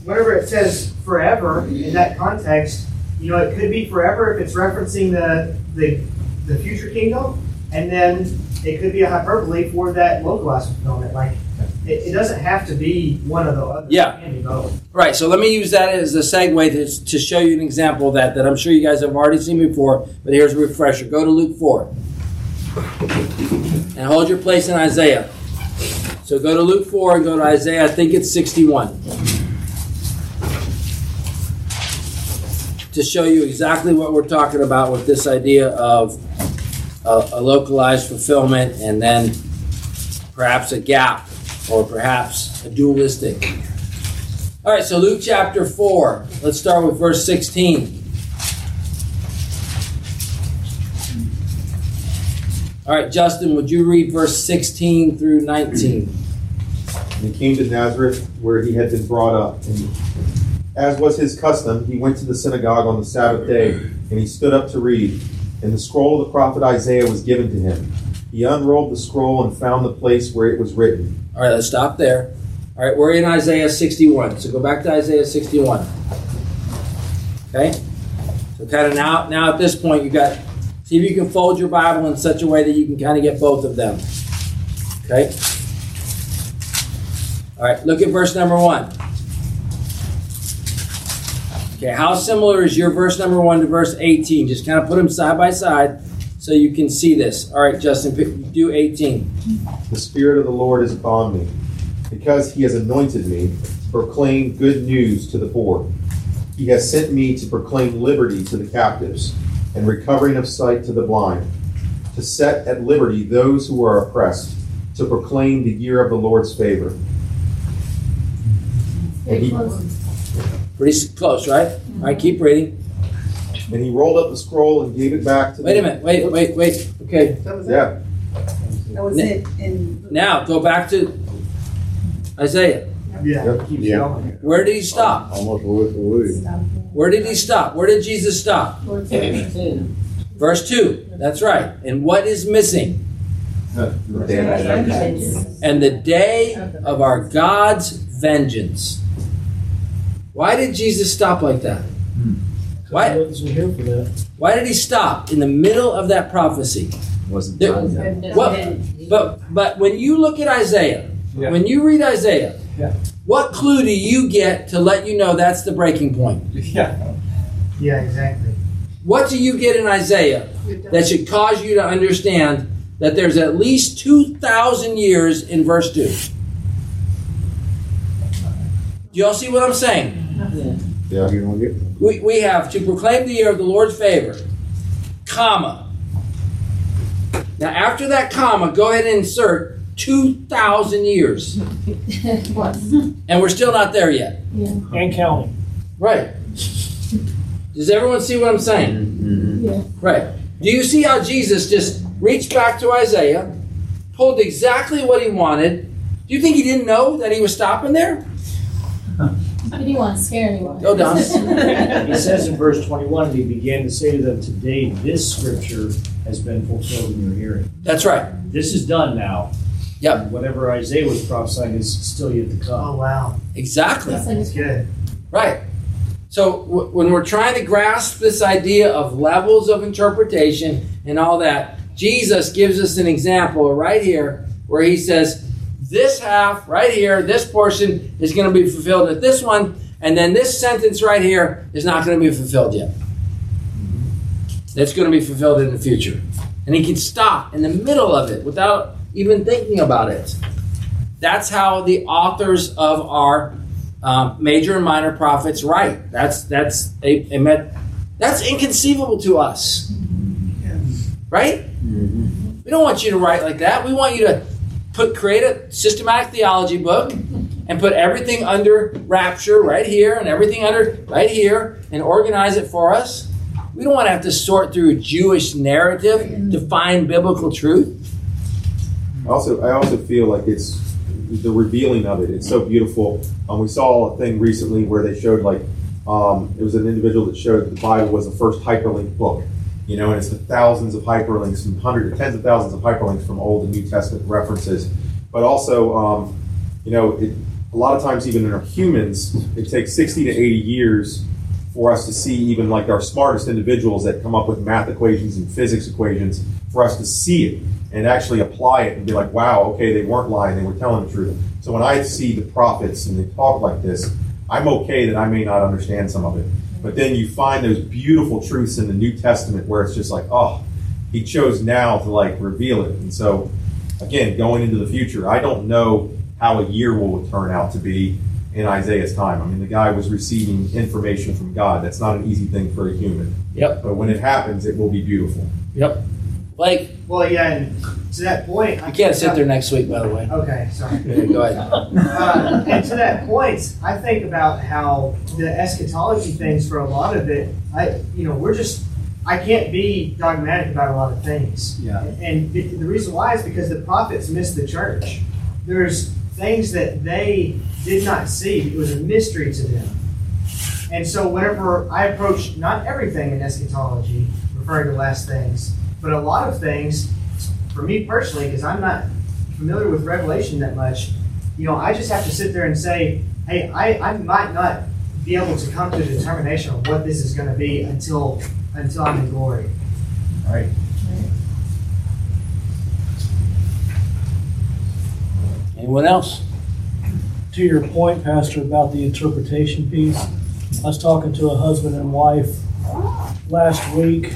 whenever it says forever in that context, you know, it could be forever if it's referencing the, the, the future kingdom, and then it could be a hyperbole for that localized fulfillment. Like, it, it doesn't have to be one of the other. Yeah. It can be both. Right, so let me use that as a segue to, to show you an example of that that I'm sure you guys have already seen before, but here's a refresher. Go to Luke 4 and hold your place in Isaiah. So go to Luke 4 and go to Isaiah, I think it's 61. To show you exactly what we're talking about with this idea of a, a localized fulfillment and then perhaps a gap or perhaps a dualistic. All right, so Luke chapter 4. Let's start with verse 16. All right, Justin, would you read verse 16 through 19? And he came to Nazareth, where he had been brought up. And as was his custom, he went to the synagogue on the Sabbath day, and he stood up to read. And the scroll of the prophet Isaiah was given to him. He unrolled the scroll and found the place where it was written. All right, let's stop there. All right, we're in Isaiah 61. So go back to Isaiah 61. Okay? So kind of now, now at this point, you got, see if you can fold your Bible in such a way that you can kind of get both of them. Okay? All right, look at verse number one. Okay, how similar is your verse number one to verse 18? Just kind of put them side by side so you can see this. All right, Justin, pick- do 18. The Spirit of the Lord is upon me, because he has anointed me to proclaim good news to the poor. He has sent me to proclaim liberty to the captives, and recovering of sight to the blind, to set at liberty those who are oppressed, to proclaim the year of the Lord's favor. And he, Pretty close, right? Mm-hmm. All right, keep reading. and he rolled up the scroll and gave it back to Wait the, a minute, wait, wait, wait. Okay, Yeah, That was it in now go back to Isaiah. Yeah, it Yeah. Where did he stop? Almost word for word. Where did he stop? Where did Jesus stop? Verse 2. That's right. And what is missing? And the day of our God's vengeance. Why did Jesus stop like that? Hmm. Why, here for that. why did he stop in the middle of that prophecy? Wasn't There- done. What, but, but when you look at Isaiah, Yeah. when you read Isaiah, Yeah. what clue do you get to let you know that's the breaking point? Yeah. Yeah, exactly. What do you get in Isaiah that should cause you to understand that there's at least 2,000 years in verse 2? Do y'all see what I'm saying? yeah. You We, we have to proclaim the year of the Lord's favor, comma. Now, after that comma, go ahead and insert 2,000 years. And we're still not there yet. Yeah. And counting. Right. Does everyone see what I'm saying? Mm-hmm. Yeah. Right. Do you see how Jesus just reached back to Isaiah, pulled exactly what he wanted? Do you think he didn't know that he was stopping there? He didn't want to scare anyone. Oh, Go, Don. He says in verse 21, and he began to say to them, Today this scripture has been fulfilled in your hearing. That's right. This is done now. Yep. Whatever Isaiah was prophesying is still yet to come. Oh wow, Exactly. that's good. Right. So w- when we're trying to grasp this idea of levels of interpretation and all that, Jesus gives us an example right here where he says, this half right here, this portion is going to be fulfilled at this one, and then this sentence right here is not going to be fulfilled yet. It's going to be fulfilled in the future. And he can stop in the middle of it without even thinking about it. That's how the authors of our um, major and minor prophets write. That's that's a, a met, that's inconceivable to us, right? We don't want you to write like that. We want you to put create a systematic theology book and put everything under rapture right here and everything under right here and organize it for us. We don't want to have to sort through Jewish narrative to find biblical truth. Also, I also feel like it's the revealing of it. It's so beautiful. Um, we saw a thing recently where they showed like um, it was an individual that showed the Bible was the first hyperlinked book. You know, and it's the thousands of hyperlinks and hundreds, tens of thousands of hyperlinks from Old and New Testament references. But also, um, you know, it, a lot of times even in our humans, it takes sixty to eighty years for us to see even like our smartest individuals that come up with math equations and physics equations for us to see it and actually apply it and be like, wow, okay, they weren't lying, they were telling the truth. So when I see the prophets and they talk like this, I'm okay that I may not understand some of it. But then you find those beautiful truths in the New Testament where it's just like, oh, he chose now to like reveal it. And so again, going into the future, I don't know how a year will turn out to be in Isaiah's time. I mean, the guy was receiving information from God. That's not an easy thing for a human. Yep. But when it happens, it will be beautiful. Yep. Like Well, yeah, and to that point, I you can't sit there next week, by the way. Okay, sorry. Yeah, go ahead. Uh, and to that point, I think about how the eschatology things for a lot of it, I you know, we're just I can't be dogmatic about a lot of things. Yeah. And the, the reason why is because the prophets missed the church. There's things that they did not see. It was a mystery to them. And so whenever I approach not everything in eschatology, referring to last things, but a lot of things, for me personally, because I'm not familiar with Revelation that much, you know, I just have to sit there and say, hey, I, I might not be able to come to a determination of what this is going to be until until I'm in glory. All right. Anyone else? to your point, Pastor, about the interpretation piece, I was talking to a husband and wife last week,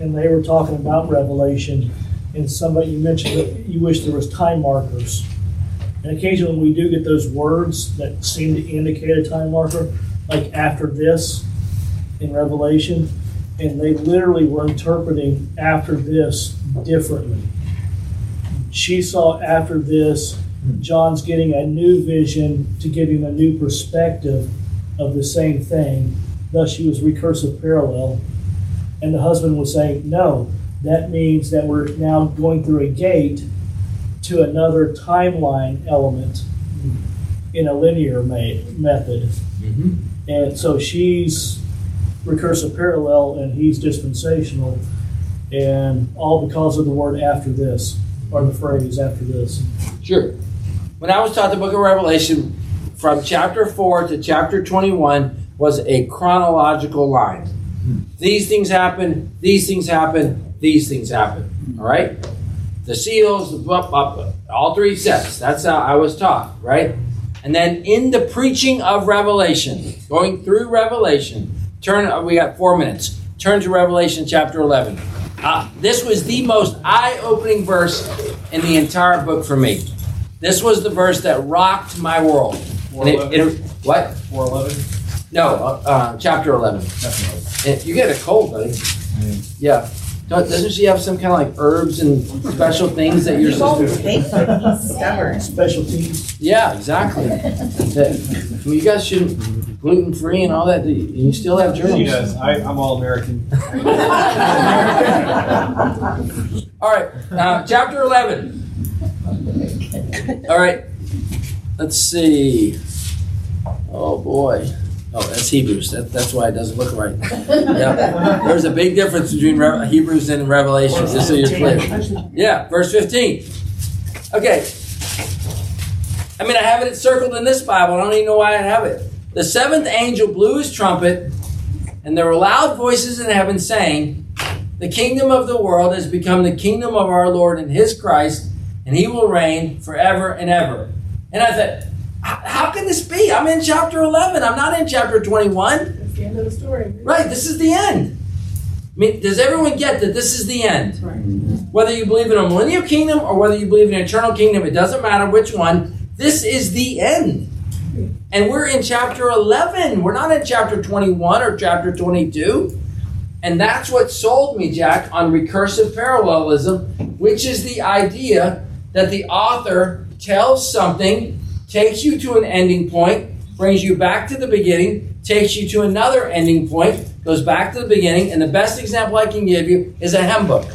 and they were talking about Revelation, and somebody, you mentioned that you wish there was time markers. And occasionally we do get those words that seem to indicate a time marker, like after this in Revelation, and they literally were interpreting after this differently. She saw after this, hmm. John's getting a new vision to give him a new perspective of the same thing. Thus, she was recursive parallel. And the husband was say, No, that means that we're now going through a gate to another timeline element in a linear ma- method. Mm-hmm. And so she's recursive parallel and he's dispensational. And all because of the word after this, or the phrase after this. Sure. When I was taught the book of Revelation, from chapter 4 to chapter 21 was a chronological line. These things happen, these things happen, these things happen. All right? The seals, the blah, blah, blah, all three sets. That's how I was taught, right? And then in the preaching of Revelation, going through Revelation, turn, uh, we got four minutes. Turn to Revelation chapter 11. Uh, this was the most eye opening verse in the entire book for me. This was the verse that rocked my world. It- it- what? 411? No, uh, uh, chapter 11. And you get a cold, buddy. Yeah. Don't, doesn't she have some kind of like herbs and special things that you're supposed to He's stubborn. Specialties. Yeah, exactly. That- I mean, you guys shouldn't gluten free and all that. and You still have germs. She does. I, I'm all American. All right, uh, chapter 11. All right, let's see. Oh boy. Oh, that's Hebrews. That, that's why it doesn't look right. Yeah. There's a big difference between Re- Hebrews and Revelation, just so you're clear. Yeah, verse 15. Okay. I mean, I have it circled in this Bible. I don't even know why I have it. The seventh angel blew his trumpet, and there were loud voices in heaven saying, The kingdom of the world has become the kingdom of our Lord and his Christ, and he will reign forever and ever. And I thought, "H- how can this be? I'm in chapter 11. I'm not in chapter 21. That's the end of the story. Right, this is the end. I mean, does everyone get that this is the end? Mm-hmm. Whether you believe in a millennial kingdom or whether you believe in an eternal kingdom, it doesn't matter which one. This is the end. And we're in chapter 11. We're not in chapter 21 or chapter 22. And that's what sold me, Jack, on recursive parallelism, which is the idea that the author tells something, takes you to an ending point, brings you back to the beginning, takes you to another ending point, goes back to the beginning, and the best example I can give you is a hymn book.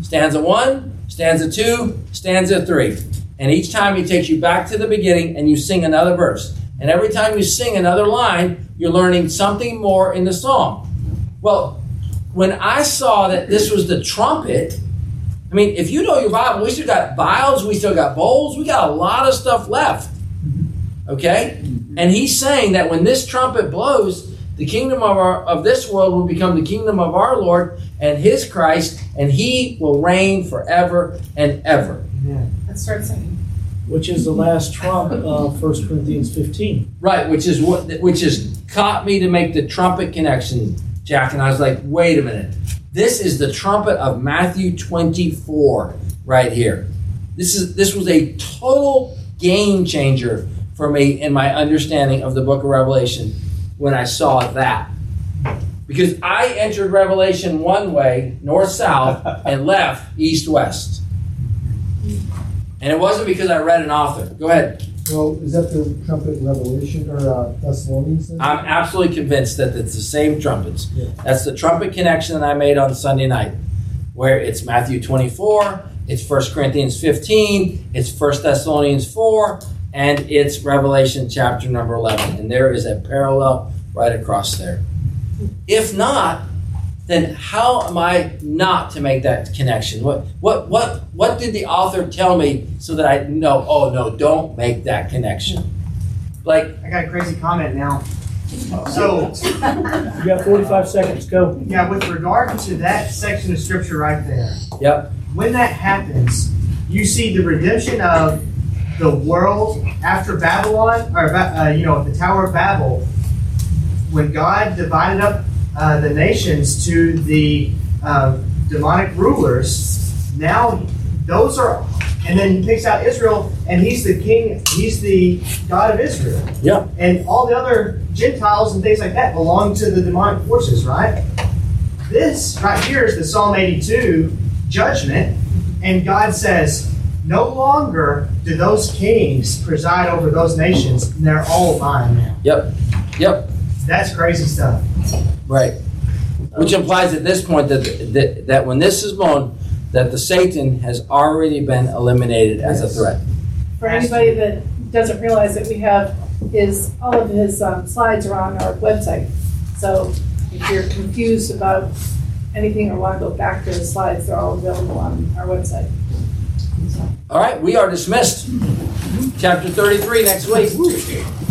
Stanza one, stanza two, stanza three. And each time he takes you back to the beginning and you sing another verse. And every time you sing another line, you're learning something more in the song. Well, when I saw that this was the trumpet, I mean, if you know your Bible, we still got vials, we still got bowls, we got a lot of stuff left. Mm-hmm. Okay? Mm-hmm. And he's saying that when this trumpet blows, the kingdom of our of this world will become the kingdom of our Lord and his Christ, and he will reign forever and ever. Let's start singing. Which is the last trump of 1 Corinthians 15. Right, which is what which has caught me to make the trumpet connection, Jack. And I was like, wait a minute. This is the trumpet of Matthew 24 right here. This is this was a total game changer for me in my understanding of the book of Revelation when I saw that. Because I entered Revelation one way, north south, and left east west. And it wasn't because I read an author. Go ahead. Well, is that the trumpet revelation or uh, Thessalonians? then? I'm absolutely convinced that it's the same trumpets. Yeah. That's the trumpet connection that I made on Sunday night, where it's Matthew 24, it's 1 Corinthians 15, it's 1 Thessalonians 4, and it's Revelation chapter number 11. And there is a parallel right across there. If not, then how am I not to make that connection? What what what what did the author tell me so that I know, oh no, don't make that connection? Like I got a crazy comment now. So, You got 45 seconds. Go. yeah, with regard to that section of scripture right there, Yep. when that happens, you see the redemption of the world after Babylon, or uh, you know, the Tower of Babel, when God divided up uh, the nations to the uh, demonic rulers, now those are, and then he picks out Israel, and he's the king, he's the God of Israel. Yeah. And all the other Gentiles and things like that belong to the demonic forces, right? This right here is the Psalm 82 judgment, and God says, no longer do those kings preside over those nations, and they're all mine now. Yep. Yep. That's crazy stuff. Right. Which implies at this point that, that, that when this is blown, that the Satan has already been eliminated as a threat. For anybody that doesn't realize that we have his, all of his um, slides are on our website. So if you're confused about anything or want to go back to the slides, they're all available on our website. All right, we are dismissed. Chapter 33 next week.